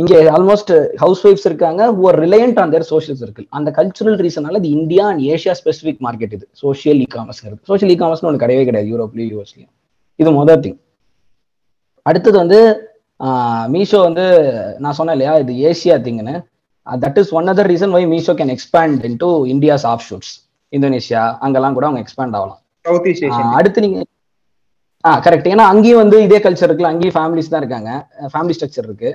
இங்க ஆல்மோஸ்ட் ஹவுஸ் ஒய்ஃப்ஸ் இருக்காங்க ஒரு reliant on their social circle அந்த கல்ச்சுரல் ரீசனால இது India and Asia specific market இது. சோஷியல் இ காமர்ஸ்ங்கிறது சோஷியல் இ காமர்ஸ்னு ஒன்று கிடையவே கிடையாது யூரோப்லயும் யூஎஸ்லயும் இது முதல் திங் அடுத்தது வந்து மீஷோ வந்து நான் சொன்னேன் இல்லையா இது Asia திங்னு that is one other reason why Meesho can expand into India's offshoots Indonesia அங்கெல்லாம் கூட அவங்க எக்ஸ்பேண்ட் ஆகலாம். ஆஹ் அடுத்து நீங்க ஆ கரெக்ட் ஏன்னா அங்கேயும் வந்து இதே கல்ச்சர் இருக்குல்ல அங்கேயும் ஃபேமிலிஸ் தான் இருக்காங்க. ஃபேமிலி ஸ்ட்ரக்சர் இருக்கு.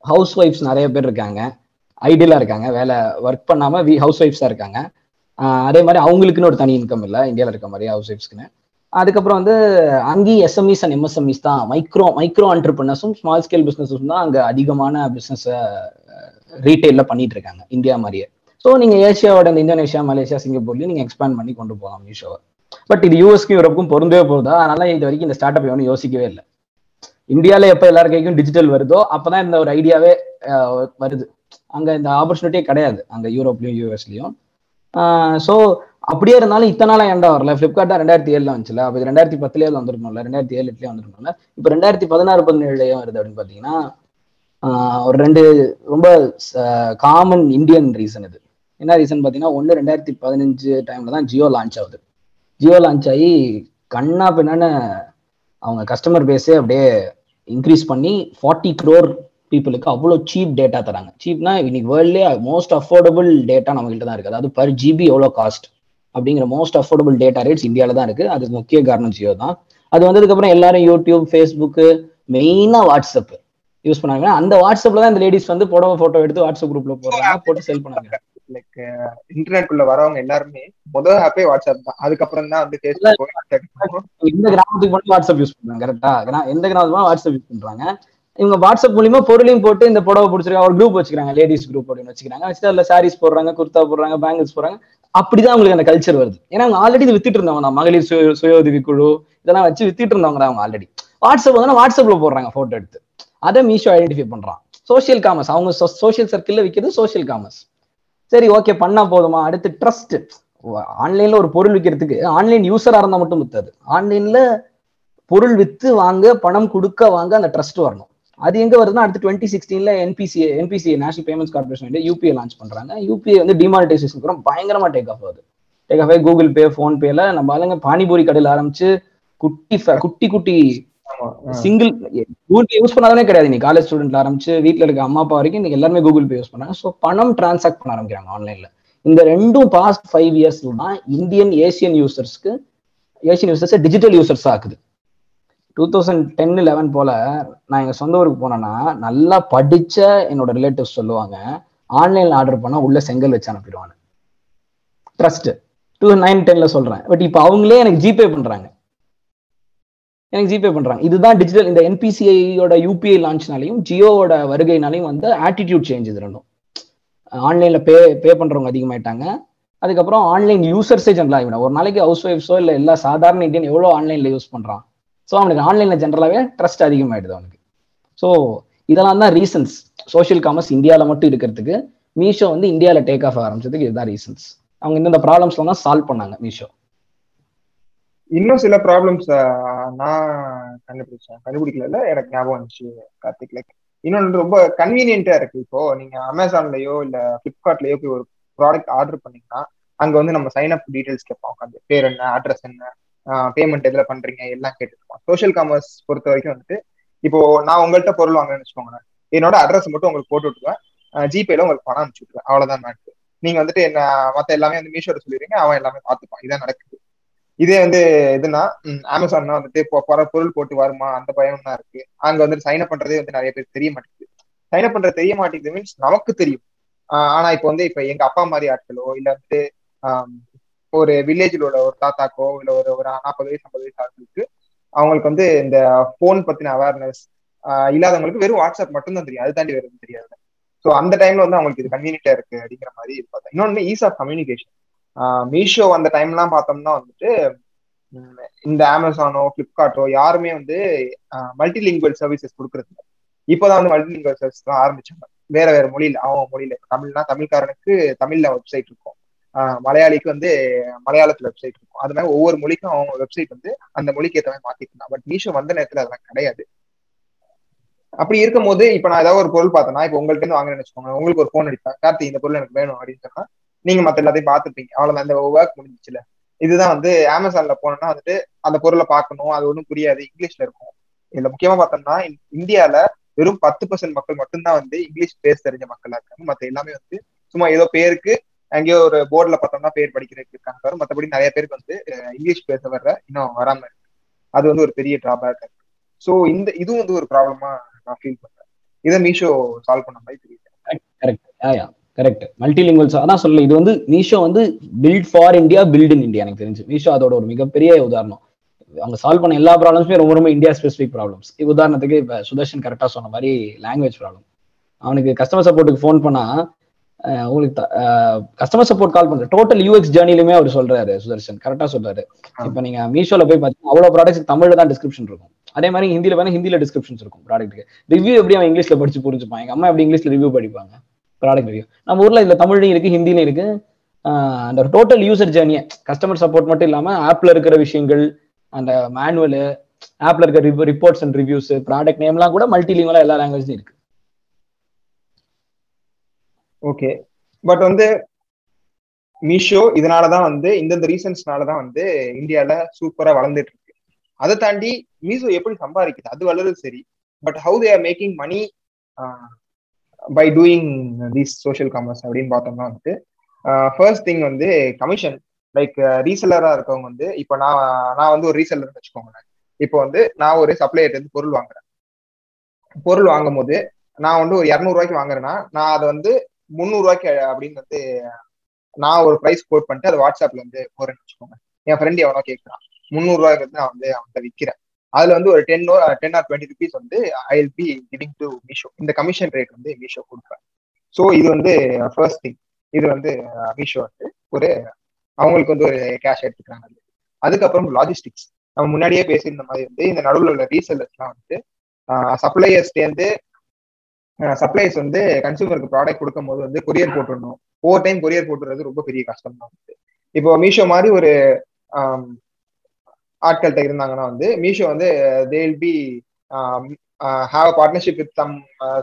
ஹவுஸ் ஒய்ஃப்ஸ் நிறைய பேர் இருக்காங்க. ஐடியலா இருக்காங்க. வேலை ஒர்க் பண்ணாம வி ஹவுஸ் ஒய்ஃப்ஸா இருக்காங்க. அதே மாதிரி அவங்களுக்குன்னு ஒரு தனி இன்கம் இல்லை. இந்தியாவில் இருக்க மாதிரி ஹவுஸ் ஒய்ஃப்ஸ்க்குன்னு அதுக்கப்புறம் வந்து அங்கேயும் எஸ்எம்இஸ் அண்ட் எம்எஸ்எம்இஸ் தான். மைக்ரோ மைக்ரோ ஆண்டர்பிரினர்ஸும் ஸ்மால் ஸ்கேல் பிசினஸும் தான் அங்க அதிகமான பிசினஸ் ரீட்டைல்ல பண்ணிட்டு இருக்காங்க இந்தியா மாதிரியே. ஸோ நீங்க ஏசியாவோட இந்த இந்தோனேஷியா மலேசியா சிங்கப்பூர்லயும் நீங்க எக்ஸ்பேண்ட் பண்ணி கொண்டு போகலாம் மீஷோவை. பட் இது யூஎஸ்க்கும் யூரோப்புக்கும் பொருந்தே போகுதா அதனால இது வரைக்கும் இந்த ஸ்டார்ட் அப் எவனும் யோசிக்கவே இல்லை. இந்தியால எப்ப எல்லார் கைக்கும் டிஜிட்டல் வருதோ அப்பதான் இந்த ஒரு ஐடியாவே வருது. அங்க இந்த ஆப்பர்ச்சுனிட்டியே கிடையாது. அங்க யூரோப்லயும் யூஎஸ்லயும் ஸோ அப்படியே இருந்தாலும் இத்தனை நாள் ஏண்டா வரல? ஃப்ளிப்கார்ட் தான் ரெண்டாயிரத்தி ஏழுல வந்துச்சுல. அப்போ இது ரெண்டாயிரத்தி பத்துலேயே வந்துருக்கணும்ல ரெண்டாயிரத்தி ஏழு எட்டுலயே வந்துருக்கணும்ல. இப்போ ரெண்டாயிரத்தி பதினாறு பதினேழுலயும் வருது அப்படின்னு பாத்தீங்கன்னா ஒரு ரெண்டு ரொம்ப காமன் இந்தியன் ரீசன் இது. என்ன ரீசன் பார்த்தீங்கன்னா ஒன்று ரெண்டாயிரத்தி பதினஞ்சு டைமில் தான் ஜியோ லான்ச் ஆகுது. ஜியோ லான்ச் ஆகி கண்ணா பின்னான்னு அவங்க கஸ்டமர் பேஸே அப்படியே இன்க்ரீஸ் பண்ணி ஃபார்ட்டி க்ரோர் பீப்புளுக்கு அவ்வளோ சீப் டேட்டா தராங்க. சீப்னா இன்னைக்கு வேர்ல்ட்லேயே மோஸ்ட் அஃபோர்டபுள் டேட்டா நம்மகிட்ட தான் இருக்குது அதாவது பர் ஜிபி எவ்வளோ காஸ்ட் அப்படிங்கிற மோஸ்ட் அஃபோர்டபுள் டேட்டா ரேட்ஸ் இந்தியாவில் தான் இருக்குது அதுக்கு முக்கிய காரணம் ஜியோ தான். அது வந்ததுக்கப்புறம் எல்லாரும் யூடியூப் ஃபேஸ்புக்கு மெயினாக வாட்ஸ்அப் யூஸ் பண்ணாங்க அந்த வாட்ஸ்அப்ல தான் இந்த லேடிஸ் வந்து புடவை போட்டோ எடுத்து வாட்ஸ்அப் குரூப்ல போடுறாங்க. போட்டு செல் பண்ணாங்க லைக் இன்டர்நெட் குள்ள வரவங்க எல்லாருமே முதல் ஆப்பே வாட்ஸ்அப் தான். அதுக்கப்புறம் தான் வந்து எந்த கிராமத்துக்கு மட்டும் வாட்ஸ்அப் யூஸ் பண்றாங்க கரெக்டா எந்த கிராமத்துக்கு வாட்ஸ்அப் யூஸ் பண்றாங்க. இவங்க வாட்ஸ்அப் மூலியமா பொருளையும் போட்டு இந்த புடவை பிடிச்சிருக்காங்க. ஒரு குரூப் வச்சுக்கிறாங்க. லேடிஸ் குரூப் அப்படின்னு வச்சுக்கிறாங்க. வச்சுட்டு அதுல சாரீஸ் போடுறாங்க குர்த்தா போடுறாங்க பேங்கிள்ஸ் போடுறாங்க. அப்படிதான் அவங்களுக்கு அந்த கல்ச்சர் வருது. ஏன்னா அவங்க ஆல்ரெடி இது வித்துட்டு இருந்தவங்க தான். மகளிர் சுய சுய உதவி குழு இதெல்லாம் வச்சு வித்துட்டு இருந்தவங்க தான் அவங்க ஆல்ரெடி வாட்ஸ்அப் வந்து வாட்ஸ்அப்ல போடுறாங்க போட்டோ எடுத்து. அதை மீஷோ ஐடென்டிஃபை பண்றான். சோசியல் காமர்ஸ் அவங்க சோசியல் சர்க்கிள்ல விற்கிறது சோசியல் காமர்ஸ் சரி ஓகே பண்ணா போதுமா? அடுத்து ட்ரஸ்ட் ஆன்லைன்ல ஒரு பொருள் விற்கிறதுக்கு ஆன்லைன் யூசரா இருந்தா மட்டும் வித்தாது. ஆன்லைன்ல பொருள் வித்து வாங்க பணம் கொடுக்க வாங்க அந்த ட்ரஸ்ட் வரணும். அது எங்க வருதுன்னா அடுத்து twenty சிக்ஸ்டீன்ல NPC NPC national payments corporation UPI launch பண்றாங்க. யூபிஐ வந்து டிமானிட்டைசேஷன் பயங்கரமா டேக் ஆஃப் ஆகுது. டேக் ஆஃப் கூகுள் பே ஃபோன்பேல நம்ம ஆளுங்க பானிபூரி கடையில் ஆரம்பிச்சு குட்டி குட்டி குட்டி சிங்கிள் கூகுள் பே யூஸ் பண்ணாதே கிடையாது. நீ காலேஜ் ஸ்டூடெண்ட்ல ஆரம்பிச்சு வீட்டுல இருக்க அம்மா அப்பா வரைக்கும் இன்னைக்கு எல்லாருமே கூகுள் பே யூஸ் பண்ணாங்க. ஸோ பணம் டிரான்சாக்ட் பண்ண ஆரம்பிக்கிறாங்க ஆன்லைன்ல இந்த ரெண்டும் பாஸ்ட் ஃபைவ் இயர்ஸ்ல தான் இந்தியன் ஏசியன் யூசர்ஸ்க்கு ஏசியன் யூசர்ஸ் டிஜிட்டல் யூசர்ஸ் ஆக்குது. டூ தௌசண்ட் டென் லெவன் போல நான் எங்க சொந்த ஊருக்கு போனேன்னா நல்லா படிச்ச என்னோட ரிலேட்டிவ்ஸ் சொல்லுவாங்க ஆன்லைன்ல ஆர்டர் பண்ணா உள்ள செங்கல் வச்சு அனுப்பிடுவாங்க ட்ரஸ்ட் டூ நைன் டென்ல சொல்றேன். பட் இப்போ அவங்களே எனக்கு ஜிபே பண்றாங்க. எனக்கு ஜிபே பண்றாங்க. இதுதான் டிஜிட்டல் இந்த என்பிசிஐயோட யூபிஐ லான்ச்னாலையும் ஜியோவோட வருகைனாலையும் வந்து ஆட்டிடியூட் சேஞ்ச் இது ரெண்டும். ஆன்லைன்ல பே பே பண்றவங்க அதிகமாயிட்டாங்க. அதுக்கப்புறம் ஆன்லைன் யூசர்ஸே ஜென்ரல் ஆகிடும் ஒரு நாளைக்கு ஹவுஸ் ஒய்ஃப்ஸோ இல்லை எல்லா சாதாரண இந்தியன் எவ்வளோ ஆன்லைனில் யூஸ் பண்ணுறான் ஸோ அவனுக்கு ஆன்லைனில் ஜென்ரலாகவே ட்ரஸ்ட் அதிகமாயிடுது அவனுக்கு. ஸோ இதெல்லாம் தான் ரீசன்ஸ் சோஷியல் காமர்ஸ் இந்தியாவில் மட்டும் இருக்கிறதுக்கு மீஷோ வந்து இந்தியாவில் டேக் ஆஃப் ஆரம்பிச்சதுக்கு இதுதான் ரீசன்ஸ் அவங்க இந்தந்த ப்ராப்ளம்ஸ்லாம் தான் சால்வ் பண்ணாங்க மீஷோ. இன்னும் சில ப்ராப்ளம்ஸ் நான் கண்டுபிடிச்சேன். கண்டுபிடிக்கல எனக்கு ஞாபகம் வந்துச்சு கார்த்திக். லைக் இன்னொன்று ரொம்ப கன்வீனியன்ட்டா இருக்கு. இப்போ நீங்க அமேசான்லயோ இல்ல பிளிப்கார்ட்லயோ போய் ஒரு ப்ராடக்ட் ஆர்டர் பண்ணீங்கன்னா அங்க வந்து நம்ம சைன் அப் டீடைல்ஸ் கேட்போம் உட்காந்து பேர் என்ன அட்ரஸ் என்ன பேமெண்ட் எதுல பண்றீங்க எல்லாம் கேட்டுருப்போம் சோஷியல் காமர்ஸ் பொறுத்த வரைக்கும் வந்துட்டு இப்போ நான் உங்கள்கிட்ட பொருள் வாங்குறேன்னு வச்சுக்கோங்களேன். என்னோட அட்ரஸ் மட்டும் உங்களுக்கு போட்டு விட்டுருவேன். ஜிபேல உங்களுக்கு பணம் அனுப்பிச்சு விட்டுருவேன். அவ்வளவுதான் மேட்ரு நீங்க வந்துட்டு என்ன மத்த எல்லாமே வந்து மீஷோட சொல்லிடுறீங்க அவன் எல்லாமே பார்த்துப்பான். இதான் நடக்குது. இதே வந்து இதுனா அமேசான்னா வந்துட்டு போற பொருள் போட்டு வருமா? அந்த பயம் தான் இருக்கு. அங்க வந்து சைன் அப் பண்றதே வந்து நிறைய பேர் தெரிய மாட்டேங்குது. சைன் அப் பண்றது தெரிய மாட்டேங்குது மீன்ஸ் நமக்கு தெரியும். ஆனா இப்போ வந்து இப்ப எங்க அப்பா மாதிரி ஆட்களோ இல்ல வந்து ஒரு வில்லேஜில் உள்ள ஒரு தாத்தாக்கோ இல்ல ஒரு ஒரு நாற்பது வயசு ஐம்பது வயசு ஆட்களுக்கு அவங்களுக்கு வந்து இந்த போன் பத்தின அவேர்னஸ் இல்லாதவங்களுக்கு வெறும் வாட்ஸ்அப் மட்டும் தான் தெரியும். அது தாண்டி வேறு தெரியாது. ஸோ அந்த டைம்ல வந்து அவங்களுக்கு இது கன்வீனியன்டா இருக்கு அப்படிங்கிற மாதிரி பார்த்தா. இன்னொன்னு ஈஸ் ஆஃப் கம்யூனிகேஷன் மீஷோ அந்த டைம்லாம் பார்த்தோம்னா வந்துட்டு இந்த அமேசானோ ஃப்ளிப்கார்ட்டோ யாருமே வந்து மல்டி லிங்குவல் சர்வீசஸ் கொடுக்கறது இல்லை. இப்போதான் வந்து மல்டி லிங்குவல் சர்வீஸ் தான் ஆரம்பிச்சாங்க. வேற வேற மொழியில அவங்க மொழியில. தமிழ்னா தமிழ்காரனுக்கு தமிழ்ல வெப்சைட் இருக்கும். மலையாளிக்கு வந்து மலையாளத்துல வெப்சைட் இருக்கும். அது மாதிரி ஒவ்வொரு மொழிக்கும் அவங்க வெப்சைட் வந்து அந்த மொழிக்கு ஏற்ற மாதிரி மாத்திக்கலாம் பட் மீஷோ வந்த நேரத்துல அதெல்லாம் கிடையாது. அப்படி இருக்கும் போது இப்ப நான் ஏதாவது ஒரு பொருள் பார்த்தேன்னா இப்ப உங்கள்ட்ட இருந்து வாங்குறேன்னு வச்சுக்கோங்க உங்களுக்கு ஒரு போன் அடிப்பேன். கார்த்தி இந்த பொருள் எனக்கு வேணும் அப்படின்னு சொன்னா நீங்க மத்த எல்லாத்தையும் பார்த்துப்பீங்க. அவ்வளவுதான். அந்த ஒர்க் முடிஞ்சிச்சுல. இதுதான் வந்து அமேசான்ல போனோம்னா வந்துட்டு அந்த பொருளை பார்க்கணும். அது ஒன்றும் புரியாது. இங்கிலீஷ்ல இருக்கும். இதுல முக்கியமா பார்த்தோம்னா இந்தியால வெறும் பத்து பர்சன்ட் மக்கள் மட்டும்தான் வந்து இங்கிலீஷ் பேச தெரிஞ்ச மக்களா இருக்காங்க. மத்த எல்லாமே வந்து சும்மா ஏதோ பேருக்கு அங்கேயோ ஒரு போர்டுல பார்த்தோம்னா பேர் படிக்கிறதுக்கு இருக்காங்க மற்றபடி நிறைய பேருக்கு வந்து இங்கிலீஷ் பேச வர்ற இன்னும் வராம இருக்கு. அது வந்து ஒரு பெரிய டிராபேக் இருக்கு. ஸோ இந்த இதுவும் வந்து ஒரு ப்ராப்ளமா நான் ஃபீல் பண்றேன். இதை மீஷோ சால்வ் பண்ண மாதிரி தெரியுது. கரெக்ட் கரெக்ட் மல்டிலிங்குவல்ஸ் அதான் சொல்லல இது வந்து மீஷோ வந்து build for India build in India எனக்கு தெரிஞ்சு. மீஷோ அதோட ஒரு மிகப்பெரிய உதாரணம். அவங்க சால்வ் பண்ண எல்லா ப்ராப்ளம்ஸுமே ரொம்ப ரொம்ப இந்தியா ஸ்பெசிஃபிக் ப்ராப்ளம்ஸ் உதாரணத்துக்கு இப்போ சுதர்ஷன் கரெக்டாக சொன்ன மாதிரி லாங்குவேஜ் ப்ராப்ளம் அவனுக்கு கஸ்டமர் சப்போர்ட்டுக்கு ஃபோன் பண்ணா உங்களுக்கு கஸ்டமர் சப்போர்ட் கால் பண்ற டோட்டல் யூஎக்ஸ் ஜேர்னிலுமே அவர் சொல்றாரு சுதர்ஷன். கரெக்டா சொல்றாரு. இப்போ நீங்க மீஷோல போய் பார்த்தீங்கன்னா அவ்வளவு ப்ராடக்ட்ஸ் தமிழ்ல தான் டிஸ்கிரிப்ஷன் இருக்கும். அதே மாதிரி ஹிந்தியில வேணா ஹிந்தியில டிஸ்கிரிப்ஷன்ஸ் இருக்கும் ப்ராடக்ட்டுக்கு ரிவ்யூ எப்படி அவன் இங்கிலீஷ்ல படிச்சு புரிஞ்சுப்பான்? எங்க அம்மா எப்படி இங்கிலீஷ்ல ரிவ்யூ படிப்பாங்க? ப்ராடக்ட் ரிவ்யூ நம்ம ஊர்ல இதுல தமிழ்லையும் இருக்கு ஹிந்திலையும் இருக்கு. அந்த டோட்டல் யூசர் ஜேர்னியை கஸ்டமர் சப்போர்ட் மட்டும் இல்லாம ஆப்ல இருக்கிற விஷயங்கள் அந்த மேனுவல் ஆப்ல இருக்கிற ரிப்போர்ட்ஸ் அண்ட் ரிவ்யூஸ் ப்ராடக்ட் நேம்லாம் கூட மல்டிலிங்குவலா எல்லா லாங்குவேஜ்லயும் இருக்கு. ஓகே பட் வந்து மீஷோ இதனாலதான் வந்து இந்தந்த ரீசன்ஸ்னால தான் வந்து இந்தியால சூப்பரா வளர்ந்துட்டு இருக்கு. அதை தாண்டி மீஷோ எப்படி சம்பாதிக்குது? அது வளருது சரி. But how they are making money by doing these social commerce அப்படின்னு பார்த்தோம்னா வந்து ஃபர்ஸ்ட் திங் வந்து கமிஷன் லைக் ரீசெல்லராக இருக்கவங்க வந்து இப்போ நான் நான் வந்து ஒரு ரீசெல்லர் வச்சுக்கோங்களேன். இப்போ வந்து நான் ஒரு சப்ளையர்லேருந்து பொருள் வாங்குறேன். பொருள் வாங்கும் போது நான் வந்து ஒரு இரநூறுவாய்க்கு வாங்குறேன்னா நான் அதை வந்து முந்நூறுவாய்க்கு அப்படின்னு வந்து நான் ஒரு ப்ரைஸ் கோட் பண்ணிட்டு அதை வாட்ஸ்அப்ல வந்து போறேன்னு வச்சுக்கோங்க. என் ஃப்ரெண்ட் எவனோ கேட்கறான் முந்நூறுவாய்க்கு வந்து நான் வந்து அவன்கிட்ட விற்கிறேன் அதுல வந்து ஒரு ten ten or twenty rupees வந்து I be giving to Meesho இந்த கமிஷன் ரேட் வந்து மீஷோ கொடுப்பேன் ஸோ இது வந்து uh, ஃபர்ஸ்ட் திங் இது வந்து uh, மீஷோ வந்து ஒரு அவங்களுக்கு வந்து ஒரு கேஷ் எடுத்துக்கிறாங்க. அதுக்கப்புறம் லாஜிஸ்டிக்ஸ் நம்ம முன்னாடியே பேசியிருந்த மாதிரி வந்து இந்த நடுவில் உள்ள ரீசெல்லர்ஸ்லாம் வந்து uh, சப்ளையர்ஸ்டேருந்து சப்ளைஸ் வந்து கன்சூமருக்கு ப்ராடக்ட் கொடுக்கும் போது வந்து கொரியர் போட்டுடணும் ஓவர் டைம் கொரியர் போட்டுறது ரொம்ப பெரிய கஷ்டம் தான். வந்து இப்போ மீஷோ மாதிரி ஒரு um, ஆட்கள்கிட்ட இருந்தாங்கன்னா வந்து மீஷோ வந்து they will be have partnership with some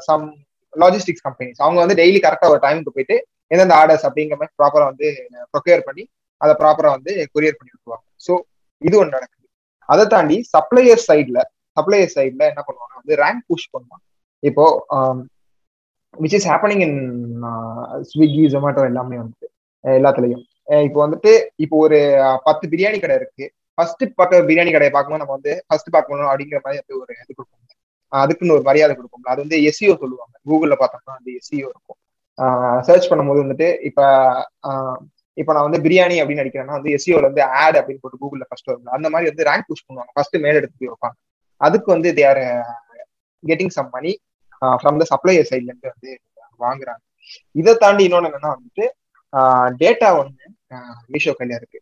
some logistics companies அவங்க வந்து டெய்லி கரெக்டாக ஒரு டைமுக்கு போயிட்டு எந்தெந்த ஆர்டர்ஸ் அப்படிங்கிற மாதிரி ப்ராப்பராக வந்து ப்ரொக்யூர் பண்ணி அதை ப்ராப்பராக வந்து கொரியர் பண்ணி விட்டுருவாங்க. ஸோ இது ஒன்று நடக்குது. அதை தாண்டி சப்ளையர் சைடில் சப்ளையர் சைட்ல என்ன பண்ணுவாங்க வந்து ரேங்க் புஷ் பண்ணுவாங்க. இப்போ which is happening in Swiggy Zomato எல்லாமே வந்துட்டு எல்லாத்துலயும். இப்போ வந்துட்டு இப்போ ஒரு uh, பத்து பிரியாணி கடை இருக்கு. ஃபர்ஸ்ட் பார்க்க பிரியாணி கடையை பார்க்கும்போது நம்ம வந்து ஃபர்ஸ்ட் பார்க்கணும் அப்படிங்கிற மாதிரி வந்து ஒரு இது கொடுப்போம் அதுக்குன்னு ஒரு மரியாதை கொடுப்போம் அது வந்து எஸ்சிஓ சொல்லுவாங்க. கூகுளில் பார்த்தோம்னா வந்து எஸ்சிஓ இருக்கும். சர்ச் பண்ணும்போது வந்துட்டு இப்போ இப்போ நான் வந்து பிரியாணி அப்படின்னு அடிக்கிறேன்னா வந்து எஸ்சிஓல வந்து ஆட் அப்படின்னு போட்டு கூகுளில் ஃபர்ஸ்ட் வரும் அந்த மாதிரி வந்து ரேங்க் புஷ் பண்ணுவாங்க. ஃபர்ஸ்ட் மேல எடுத்து போய் வைப்பாங்க. அதுக்கு வந்து they are getting some money from the supplier சைட்ல இருந்து வந்து வாங்குறாங்க. இதை தாண்டி இன்னொன்னு என்னன்னா வந்துட்டு டேட்டா ஒன்று மீஷோ கையில இருக்கு.